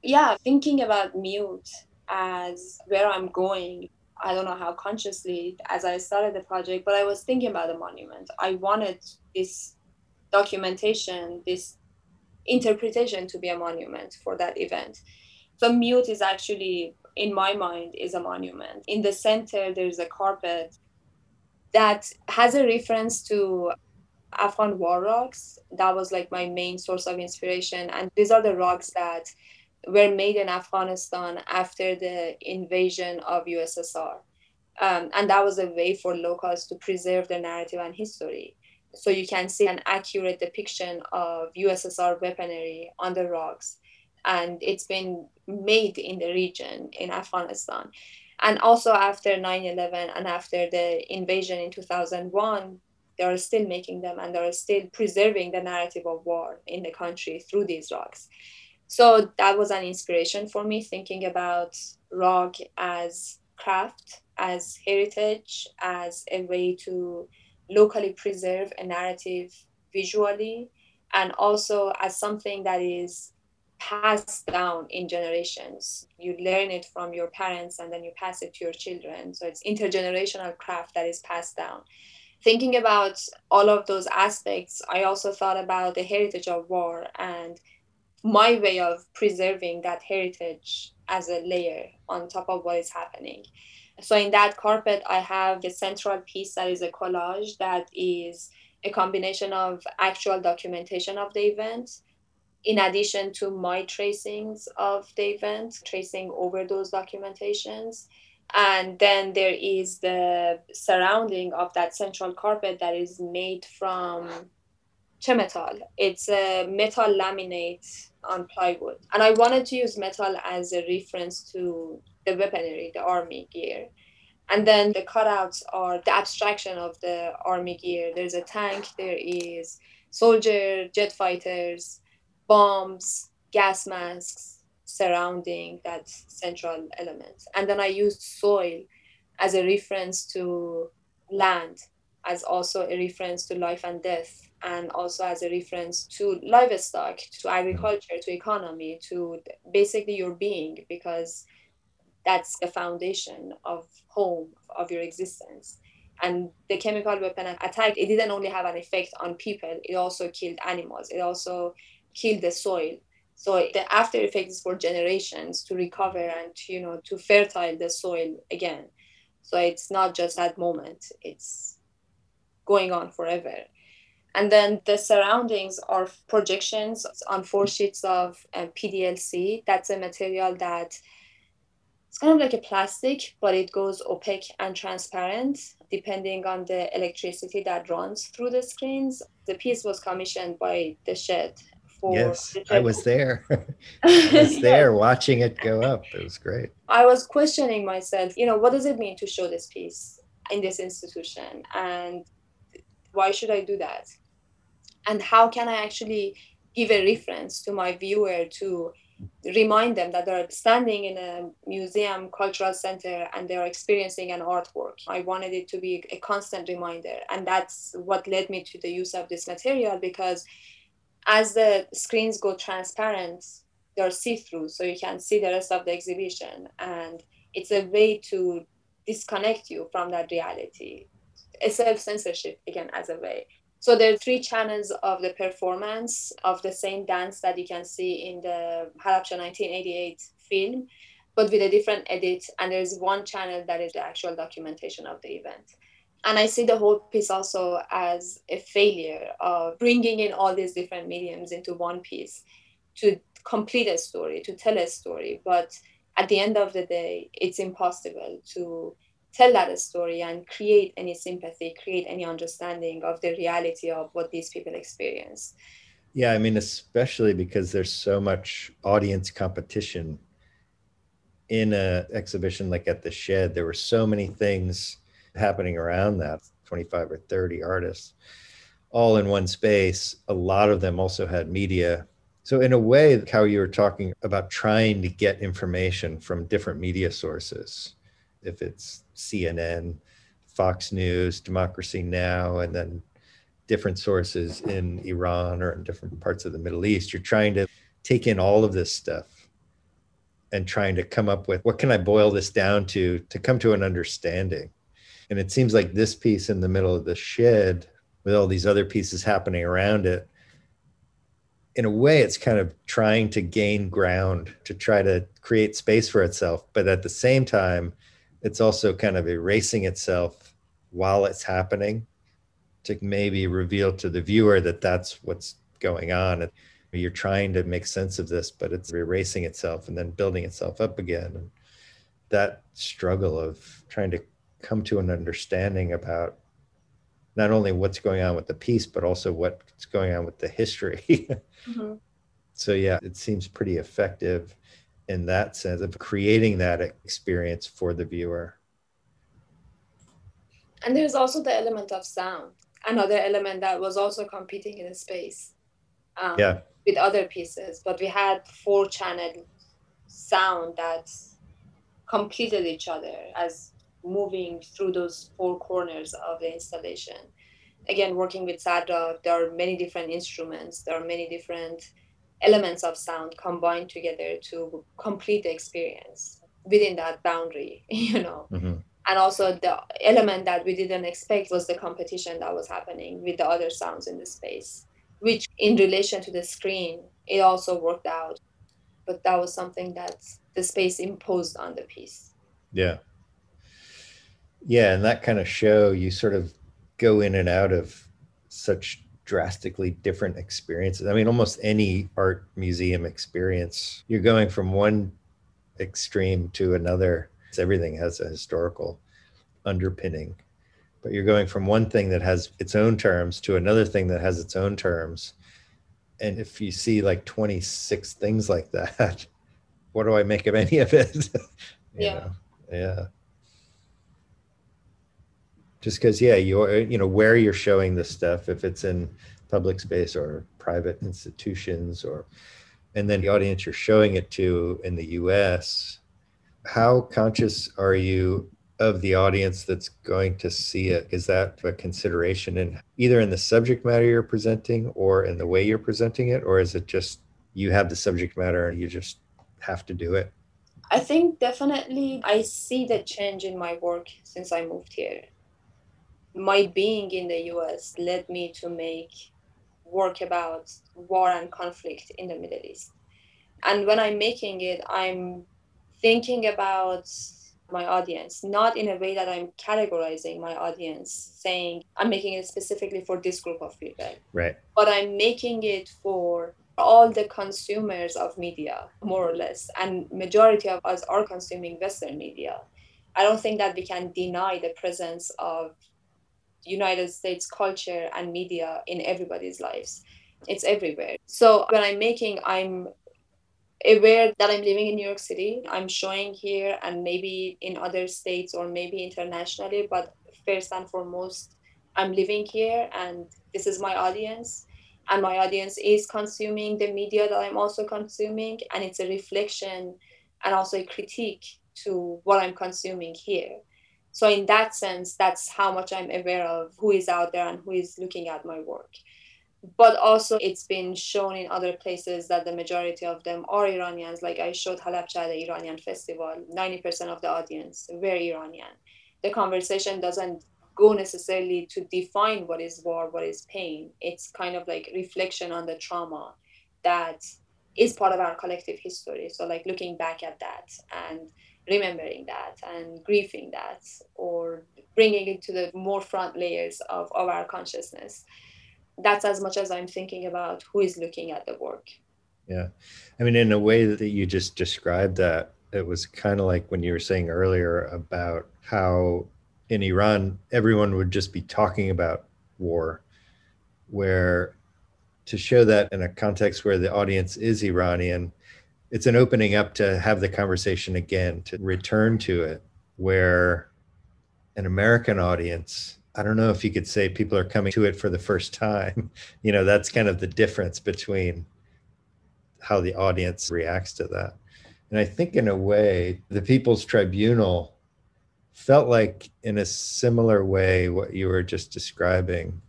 Yeah, thinking about mute as where I'm going, I don't know how consciously as I started the project, but I was thinking about the monument. I wanted this documentation, this interpretation to be a monument for that event. So mute is actually, in my mind, is a monument. In the center, there's a carpet that has a reference to Afghan war rugs. That was like my main source of inspiration. And these are the rugs that were made in Afghanistan after the invasion of USSR. Um, and that was a way for locals to preserve their narrative and history. So you can see an accurate depiction of USSR weaponry on the rugs. And it's been made in the region in Afghanistan. And also after 9 11 and after the invasion in 2001, they are still making them and they are still preserving the narrative of war in the country through these rugs. So that was an inspiration for me thinking about rug as craft, as heritage, as a way to locally preserve a narrative visually, and also as something that is passed down in generations. You learn it from your parents and then you pass it to your children. So it's intergenerational craft that is passed down thinking about all of those aspects, I also thought about the heritage of war and my way of preserving that heritage as a layer on top of what is happening. So in that carpet, I have the central piece that is a collage that is a combination of actual documentation of the event, in addition to my tracings of the event, tracing over those documentations, and then there is the surrounding of that central carpet that is made from chemetal it's a metal laminate on plywood. And i wanted to use metal as a reference to the weaponry the army gear. And then the cutouts are the abstraction of the army gear. There's a tank there is soldier jet fighters bombs gas masks surrounding that central element. And then I used soil as a reference to land, as also a reference to life and death, and also as a reference to livestock, to agriculture, to economy, to basically your being, because that's the foundation of home, of your existence. And the chemical weapon attack, it didn't only have an effect on people, it also killed animals. It also killed the soil so the after effect is for generations to recover and to, you know to fertile the soil again. So it's not just that moment; it's going on forever. And then the surroundings are projections on four sheets of um, PDLC. That's a material that it's kind of like a plastic, but it goes opaque and transparent depending on the electricity that runs through the screens. The piece was commissioned by the shed for yes i was there. I was there watching it go up. It was great. I was questioning myself you know what does it mean to show this piece in this institution? And why should i do that? And how can i actually give a reference to my viewer to remind them that they're standing in a museum cultural center and they're experiencing an artwork? I wanted it to be a constant reminder and that's what led me to the use of this material because As the screens go transparent, they're see through, so you can see the rest of the exhibition. And it's a way to disconnect you from that reality. A self censorship, again, as a way. So there are three channels of the performance of the same dance that you can see in the Halabja 1988 film, but with a different edit. And there's one channel that is the actual documentation of the event. And I see the whole piece also as a failure of bringing in all these different mediums into one piece to complete a story, to tell a story. But at the end of the day, it's impossible to tell that story and create any sympathy, create any understanding of the reality of what these people experience. Yeah, I mean, especially because there's so much audience competition in a exhibition like at the shed. There were so many things happening around that 25 or 30 artists all in one space. A lot of them also had media. So, in a way, how you were talking about trying to get information from different media sources, if it's CNN, Fox News, Democracy Now, and then different sources in Iran or in different parts of the Middle East, you're trying to take in all of this stuff and trying to come up with what can I boil this down to to come to an understanding. And it seems like this piece in the middle of the shed with all these other pieces happening around it in a way it's kind of trying to gain ground to try to create space for itself. But at the same time it's also kind of erasing itself while it's happening to maybe reveal to the viewer that that's what's going on. You're trying to make sense of this but it's erasing itself and then building itself up again. And that struggle of trying to come to an understanding about not only what's going on with the piece but also what's going on with the history mm-hmm. so yeah it seems pretty effective in that sense of creating that experience for the viewer. And there's also the element of sound, another element that was also competing in the space um, yeah. with other pieces. But we had four channel sound that completed each other as moving through those four corners of the installation. Again, working with Sadra, there are many different instruments, there are many different elements of sound combined together to complete the experience within that boundary, you know. Mm-hmm. And also the element that we didn't expect was the competition that was happening with the other sounds in the space, which in relation to the screen, it also worked out. But that was something that the space imposed on the piece. Yeah. Yeah, and that kind of show you sort of go in and out of such drastically different experiences. I mean, almost any art museum experience, you're going from one extreme to another. Everything has a historical underpinning, but you're going from one thing that has its own terms to another thing that has its own terms. And if you see like 26 things like that, what do I make of any of it? yeah. Know? Yeah just because yeah you're uh, you know where you're showing this stuff if it's in public space or private institutions or and then the audience you're showing it to in the us how conscious are you of the audience that's going to see it? Is that a consideration in either in the subject matter you're presenting or in the way you're presenting it? Or is it just you have the subject matter and you just have to do it? I think definitely i see the change in my work since i moved here my being in the US led me to make work about war and conflict in the Middle East. And when I'm making it, I'm thinking about my audience, not in a way that I'm categorizing my audience, saying I'm making it specifically for this group of people. Right. But I'm making it for all the consumers of media, more or less. And majority of us are consuming Western media. I don't think that we can deny the presence of United States culture and media in everybody's lives. It's everywhere. So when I'm making, I'm aware that I'm living in New York City. I'm showing here and maybe in other states or maybe internationally, but first and foremost, I'm living here and this is my audience. And my audience is consuming the media that I'm also consuming. And it's a reflection and also a critique to what I'm consuming here so in that sense that's how much i'm aware of who is out there and who is looking at my work but also it's been shown in other places that the majority of them are Iranians. Like I showed Halabja at the Iranian festival, 90% of the audience were Iranian. The conversation doesn't go necessarily to define what is war, what is pain. It's kind of like reflection on the trauma that is part of our collective history. So like looking back at that and remembering that and grieving that or bringing it to the more front layers of, of our consciousness that's as much as I'm thinking about who is looking at the work. Yeah. I mean, in a way that you just described that, it was kind of like when you were saying earlier about how in Iran, everyone would just be talking about war, where to show that in a context where the audience is Iranian, it's an opening up to have the conversation again, to return to it, where an American audience I don't know if you could say people are coming to it for the first time. You know, that's kind of the difference between how the audience reacts to that. And I think, in a way, the People's Tribunal felt like, in a similar way, what you were just describing,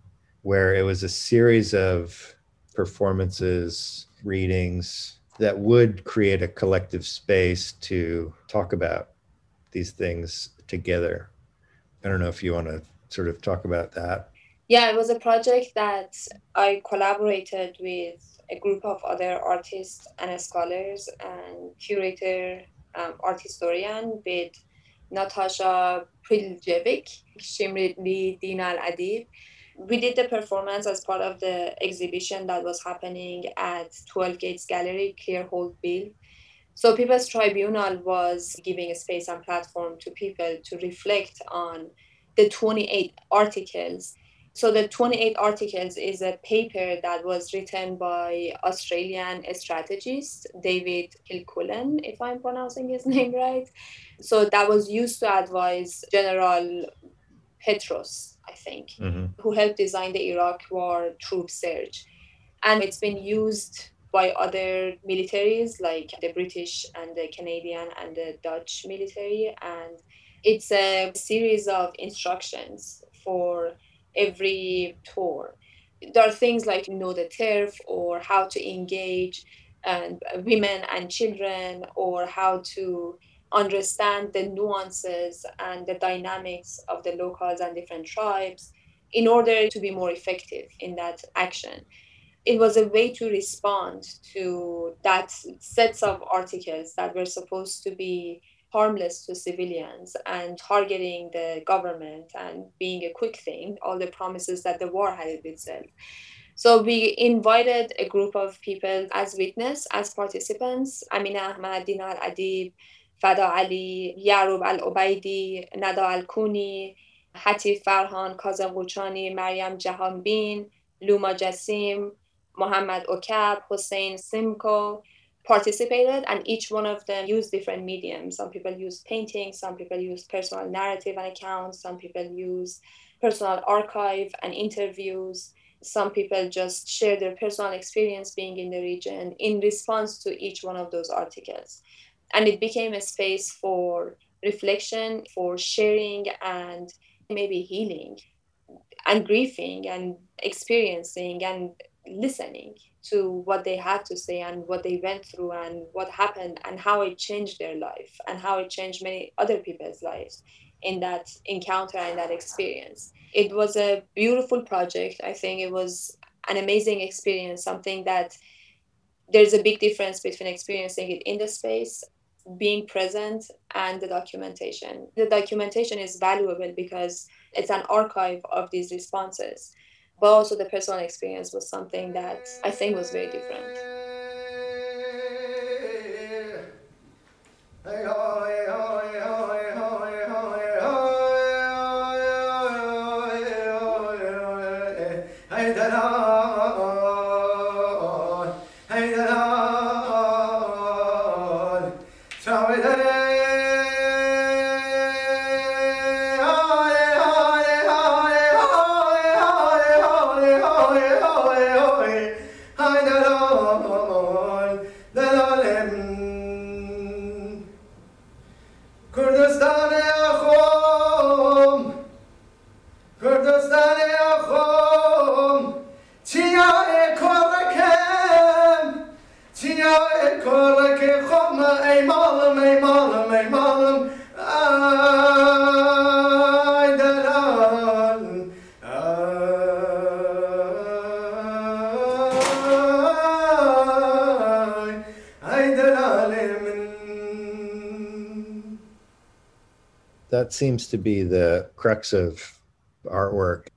where it was a series of performances, readings that would create a collective space to talk about these things together. I don't know if you want to sort of talk about that? Yeah, it was a project that I collaborated with a group of other artists and scholars and curator, um, art historian with Natasha Priljevic, Shimri Dina Al Adib. We did the performance as part of the exhibition that was happening at 12 Gates Gallery, Clear Hold Build. So People's Tribunal was giving a space and platform to people to reflect on the 28 articles. So the 28 articles is a paper that was written by Australian strategist David Kilcullen, if I'm pronouncing his name right. So that was used to advise General Petraeus, I think, mm-hmm. who helped design the Iraq War troop surge. And it's been used by other militaries like the British and the Canadian and the Dutch military and it's a series of instructions for every tour. There are things like know the turf or how to engage and women and children or how to understand the nuances and the dynamics of the locals and different tribes in order to be more effective in that action. It was a way to respond to that sets of articles that were supposed to be harmless to civilians and targeting the government and being a quick thing, all the promises that the war had itself. So we invited a group of people as witness, as participants, Amina Ahmad, Dinar Adib, Fada Ali, Yarub Al-Obaidi, Nada Al-Kuni, Hatif Farhan, Kazem Ghuchani, Maryam Jahanbin, Luma Jassim, Muhammad Okab, Hussein Smko, participated and each one of them used different mediums. Some people use painting some people use personal narrative and accounts some people use personal archive and interviews. Some people just share their personal experience being in the region in response to each one of those articles and it became a space for reflection for sharing and maybe healing and grieving and experiencing and listening to what they had to say and what they went through and what happened and how it changed their life and how it changed many other people's lives in that encounter and that experience. It was a beautiful project. I think it was an amazing experience, something that there's a big difference between experiencing it in the space, being present and the documentation. The documentation is valuable because it's an archive of these responses. But also, the personal experience was something that I think was very different. Hey, oh, hey. Oh. Seems to be the crux of artwork.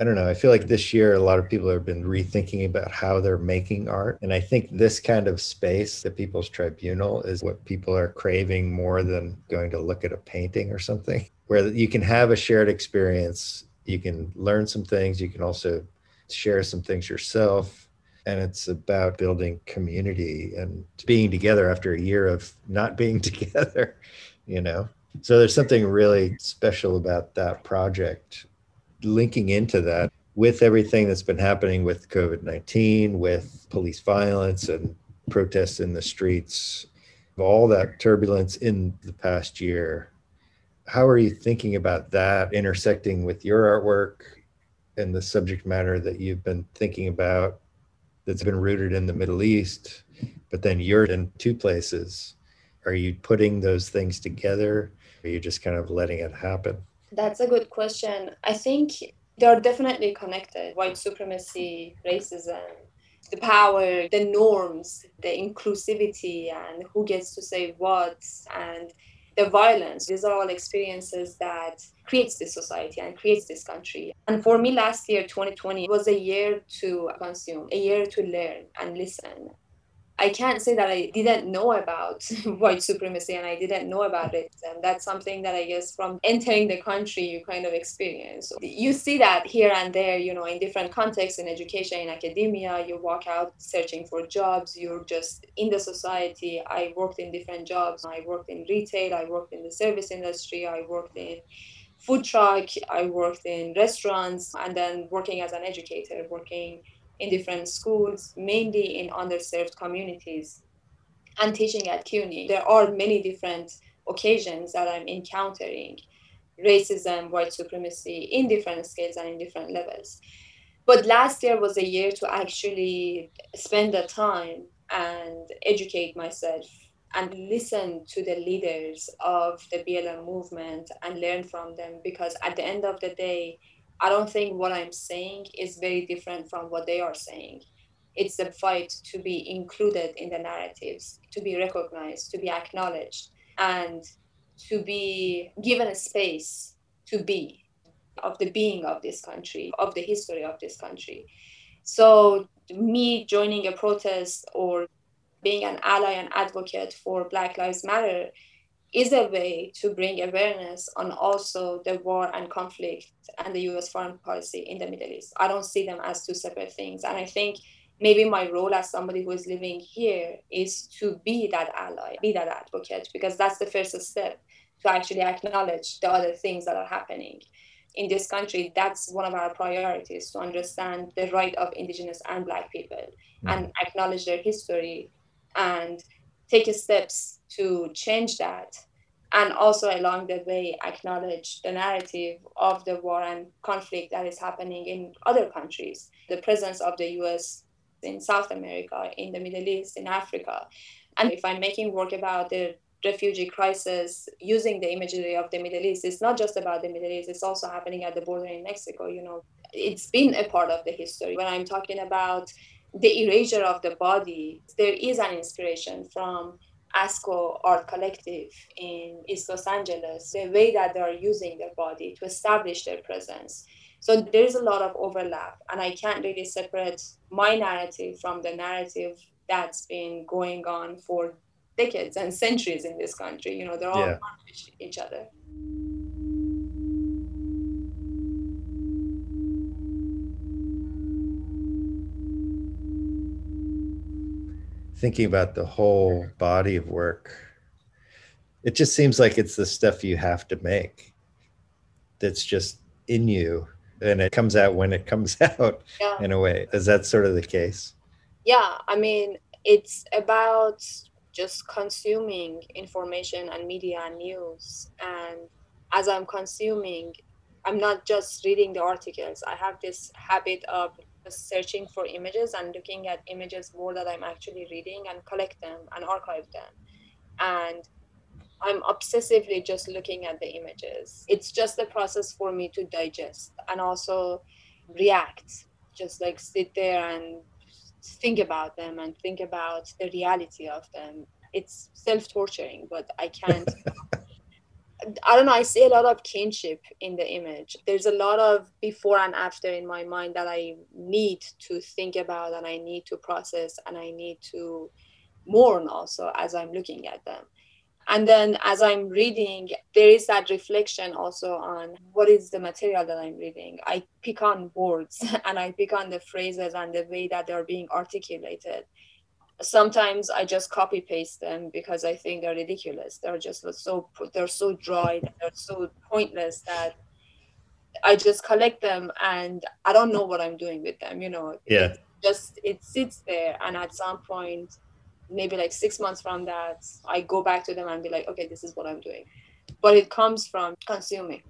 I don't know. I feel like this year a lot of people have been rethinking about how they're making art. And I think this kind of space, the People's Tribunal, is what people are craving more than going to look at a painting or something, where you can have a shared experience. You can learn some things. You can also share some things yourself. And it's about building community and being together after a year of not being together, you know? So there's something really special about that project linking into that with everything that's been happening with COVID 19, with police violence and protests in the streets, all that turbulence in the past year. How are you thinking about that intersecting with your artwork and the subject matter that you've been thinking about that's been rooted in the Middle East, but then you're in two places? Are you putting those things together? Are you just kind of letting it happen? That's a good question. I think they're definitely connected. White supremacy, racism, the power, the norms, the inclusivity, and who gets to say what, and the violence. These are all experiences that creates this society and creates this country. And for me, last year, 2020, was a year to consume, a year to learn and listen I can't say that I didn't know about white supremacy and I didn't know about it. And that's something that I guess from entering the country, you kind of experience. You see that here and there, you know, in different contexts, in education, in academia, you walk out searching for jobs, you're just in the society. I worked in different jobs. I worked in retail, I worked in the service industry, I worked in food truck, I worked in restaurants, and then working as an educator, working in different schools, mainly in underserved communities, and teaching at CUNY. There are many different occasions that I'm encountering racism, white supremacy in different scales and in different levels. But last year was a year to actually spend the time and educate myself and listen to the leaders of the BLM movement and learn from them because at the end of the day, I don't think what I'm saying is very different from what they are saying. It's the fight to be included in the narratives, to be recognized, to be acknowledged, and to be given a space to be of the being of this country, of the history of this country. So, me joining a protest or being an ally and advocate for Black Lives Matter is a way to bring awareness on also the war and conflict and the US foreign policy in the Middle East. I don't see them as two separate things. And I think maybe my role as somebody who is living here is to be that ally, be that advocate, because that's the first step to actually acknowledge the other things that are happening in this country. That's one of our priorities to understand the right of Indigenous and Black people mm-hmm. and acknowledge their history and take steps to change that. And also along the way acknowledge the narrative of the war and conflict that is happening in other countries. The presence of the us in south america in the middle east in africa. And if i'm making work about the refugee crisis using the imagery of the middle east it's not just about the middle east it's also happening at the border in mexico you know. It's been a part of the history. When i'm talking about the erasure of the body there is an inspiration from ASCO Art Collective in East Los Angeles, the way that they are using their body to establish their presence. So there's a lot of overlap, and I can't really separate my narrative from the narrative that's been going on for decades and centuries in this country. You know, they're all yeah. each other. Thinking about the whole body of work, it just seems like it's the stuff you have to make that's just in you and it comes out when it comes out yeah. in a way. Is that sort of the case? Yeah, I mean, it's about just consuming information and media and news. And as I'm consuming, I'm not just reading the articles. I have this habit of searching for images and looking at images more that I'm actually reading and collect them and archive them. And I'm obsessively just looking at the images. It's just a process for me to digest and also react, just like sit there and think about them and think about the reality of them. It's self torturing, but I can't. I don't know, I see a lot of kinship in the image. There's a lot of before and after in my mind that I need to think about and I need to process and I need to mourn also as I'm looking at them. And then as I'm reading, there is that reflection also on what is the material that I'm reading. I pick on words and I pick on the phrases and the way that they're being articulated sometimes I just copy paste them because I think they're ridiculous. They're just so they're so dry, they're so pointless that I just collect them and I don't know what I'm doing with them. You know, yeah, just it sits there, and at some point, maybe like six months from that, I go back to them and be like, okay, this is what I'm doing. But it comes from consuming.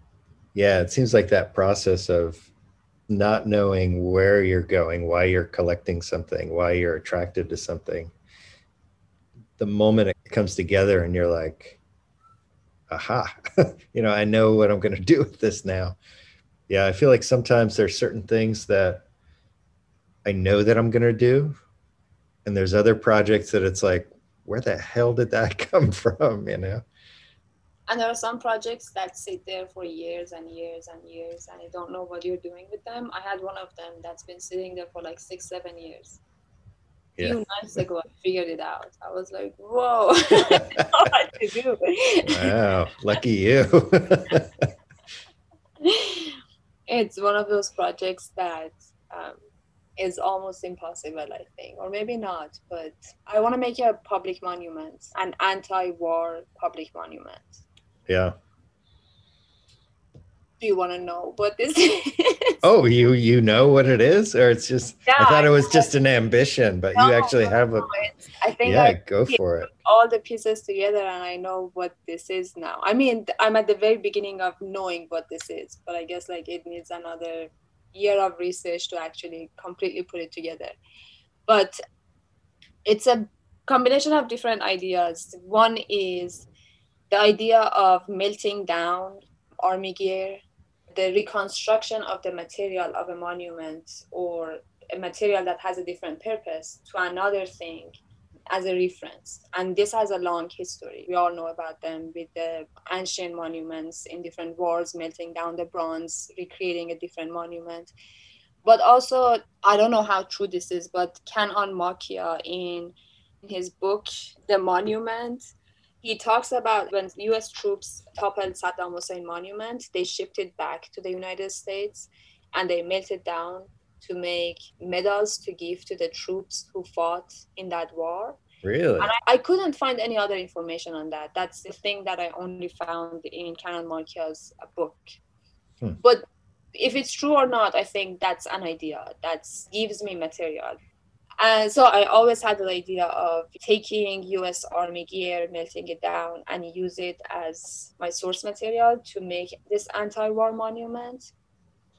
Yeah, it seems like that process of not knowing where you're going, why you're collecting something, why you're attracted to something. The moment it comes together and you're like, aha, you know, I know what I'm going to do with this now. Yeah, I feel like sometimes there's certain things that I know that I'm going to do. And there's other projects that it's like, where the hell did that come from? You know? And there are some projects that sit there for years and years and years and you don't know what you're doing with them. I had one of them that's been sitting there for like six seven years. A few months ago i figured it out. I was like whoa what to do. Wow lucky you. It's one of those projects that um, is almost impossible, I think, or maybe not. But I want to make a public monument, an anti-war public monument. Yeah. Do you want to know what this is? Oh, you you know what it is, or it's just yeah, I thought it was just an ambition, but no, you actually have a. I think yeah, I go for it. All the pieces together, and I know what this is now. I mean, I'm at the very beginning of knowing what this is, but I guess like it needs another year of research to actually completely put it together. But it's a combination of different ideas. One is the idea of melting down army gear, the reconstruction of the material of a monument or a material that has a different purpose to another thing as a reference. And this has a long history. We all know about them with the ancient monuments in different wars, melting down the bronze, recreating a different monument. But also, I don't know how true this is, but Kanan Makiya in his book, The Monument, he talks about when US troops toppled Saddam Hussein monument, they shipped it back to the United States and they melted it down to make medals to give to the troops who fought in that war. Really? And I, I couldn't find any other information on that. That's the thing that I only found in Kanan Makiya's book. Hmm. But if it's true or not, I think that's an idea that gives me material. And so I always had the idea of taking US Army gear, melting it down, and use it as my source material to make this anti war monument.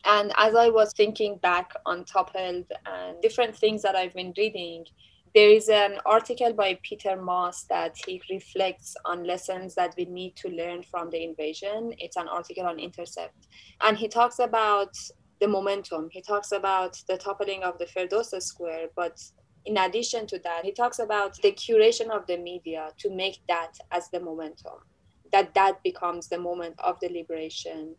And as I was thinking back on Toppled and different things that I've been reading, there is an article by Peter Maass that he reflects on lessons that we need to learn from the invasion. It's an article on Intercept. And he talks about the momentum. He talks about the toppling of the Ferdowsi Square, but in addition to that, he talks about the curation of the media to make that as the momentum, that that becomes the moment of the liberation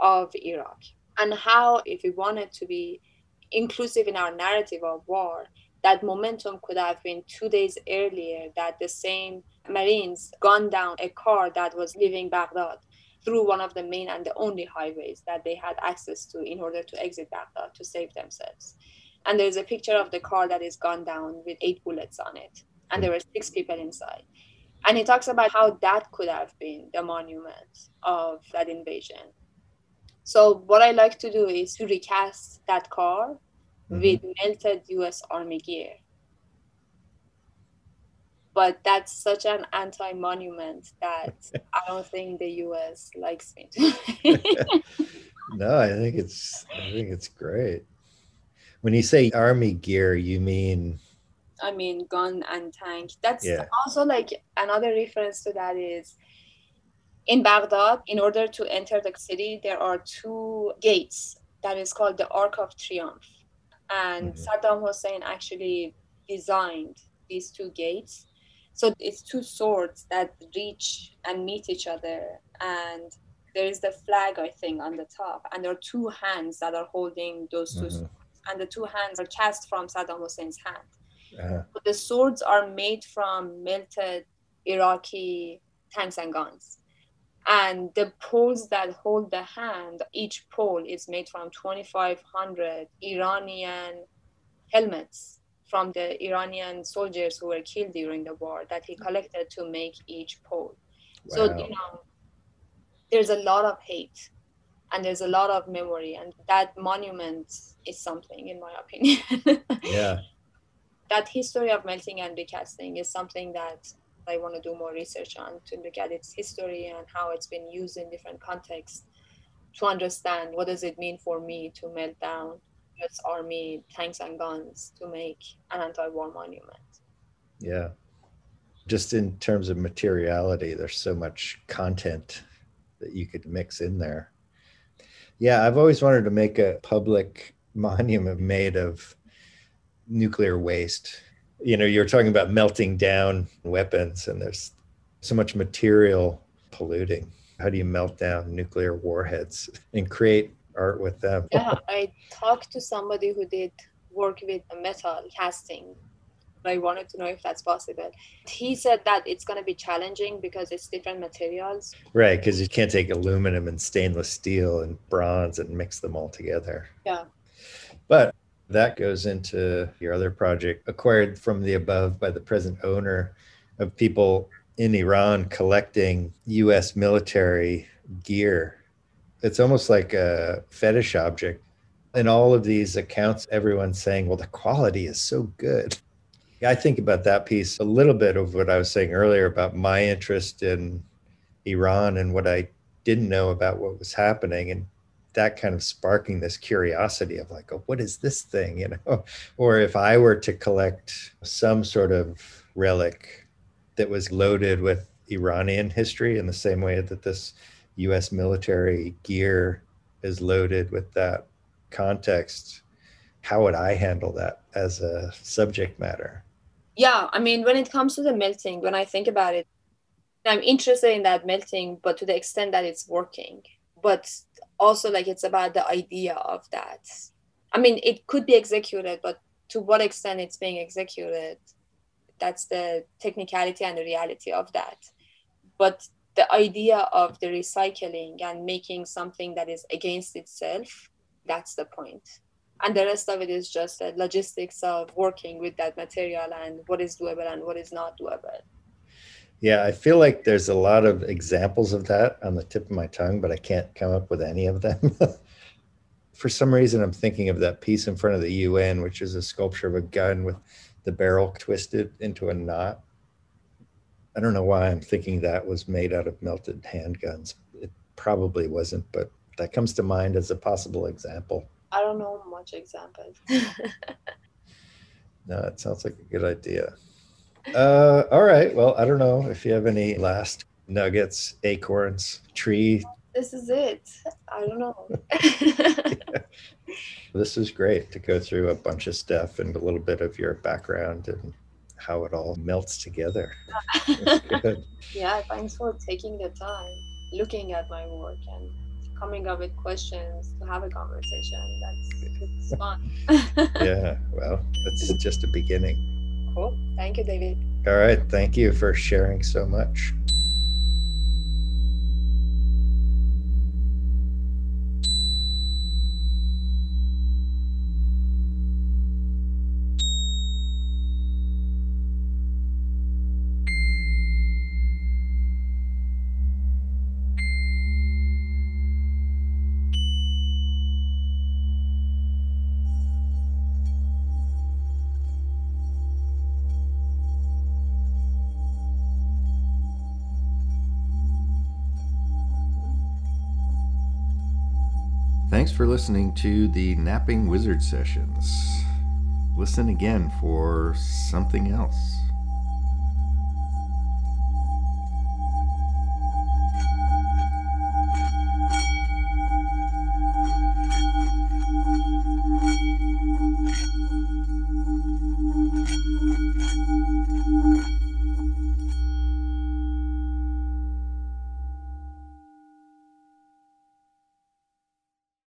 of Iraq. And how, if we wanted to be inclusive in our narrative of war, that momentum could have been two days earlier that the same Marines gunned down a car that was leaving Baghdad through one of the main and the only highways that they had access to in order to exit Baghdad to save themselves. And there's a picture of the car that is gone down with eight bullets on it. And there were six people inside. And he talks about how that could have been the monument of that invasion. So, what I like to do is to recast that car mm-hmm. with melted US Army gear but that's such an anti-monument that I don't think the U.S. likes me. no, I think it's I think it's great. When you say army gear, you mean? I mean gun and tank. That's yeah. also like another reference to that is in Baghdad. In order to enter the city, there are two gates that is called the Arc of Triumph, and mm-hmm. Saddam Hussein actually designed these two gates so it's two swords that reach and meet each other and there is the flag, I think, on the top, and there are two hands that are holding those 2 mm-hmm. swords, and the two hands are cast from Saddam Hussein's hand. Uh-huh. But the swords are made from melted Iraqi tanks and guns. And the poles that hold the hand, each pole is made from 2,500 Iranian helmets from the Iranian soldiers who were killed during the war that he collected to make each pole. Wow. So, you know, there's a lot of hate and there's a lot of memory, and that monument is something, in my opinion. yeah. That history of melting and recasting is something that I want to do more research on to look at its history and how it's been used in different contexts to understand what does it mean for me to melt down US Army tanks and guns to make an anti-war monument. Yeah. Just in terms of materiality, there's so much content that you could mix in there. Yeah, I've always wanted to make a public monument made of nuclear waste you know you're talking about melting down weapons and there's so much material polluting how do you melt down nuclear warheads and create art with them yeah i talked to somebody who did work with metal casting I wanted to know if that's possible. He said that it's going to be challenging because it's different materials. Right, because you can't take aluminum and stainless steel and bronze and mix them all together. Yeah. But that goes into your other project, acquired from the above by the present owner of people in Iran collecting US military gear. It's almost like a fetish object. In all of these accounts, everyone's saying, well, the quality is so good. I think about that piece a little bit of what I was saying earlier about my interest in Iran and what I didn't know about what was happening. And that kind of sparking this curiosity of like, oh, what is this thing? You know, or if I were to collect some sort of relic that was loaded with Iranian history in the same way that this US military gear is loaded with that context, how would I handle that as a subject matter? Yeah, I mean, when it comes to the melting, when I think about it, I'm interested in that melting, but to the extent that it's working. But also like it's about the idea of that i mean it could be executed but to what extent it's being executed that's the technicality and the reality of that but the idea of the recycling and making something that is against itself that's the point and the rest of it is just the logistics of working with that material and what is doable and what is not doable yeah, I feel like there's a lot of examples of that on the tip of my tongue, but I can't come up with any of them. For some reason, I'm thinking of that piece in front of the UN, which is a sculpture of a gun with the barrel twisted into a knot. I don't know why I'm thinking that was made out of melted handguns. It probably wasn't, but that comes to mind as a possible example. I don't know much examples. no, it sounds like a good idea. Uh, all right. Well, I don't know if you have any last nuggets, acorns, tree. This is it. I don't know. yeah. This is great to go through a bunch of stuff and a little bit of your background and how it all melts together. yeah, thanks for taking the time, looking at my work, and coming up with questions to have a conversation. That's fun. yeah, well, it's just a beginning. Cool. Thank you, David. All right. Thank you for sharing so much. Thanks for listening to the Napping Wizard Sessions. Listen again for something else.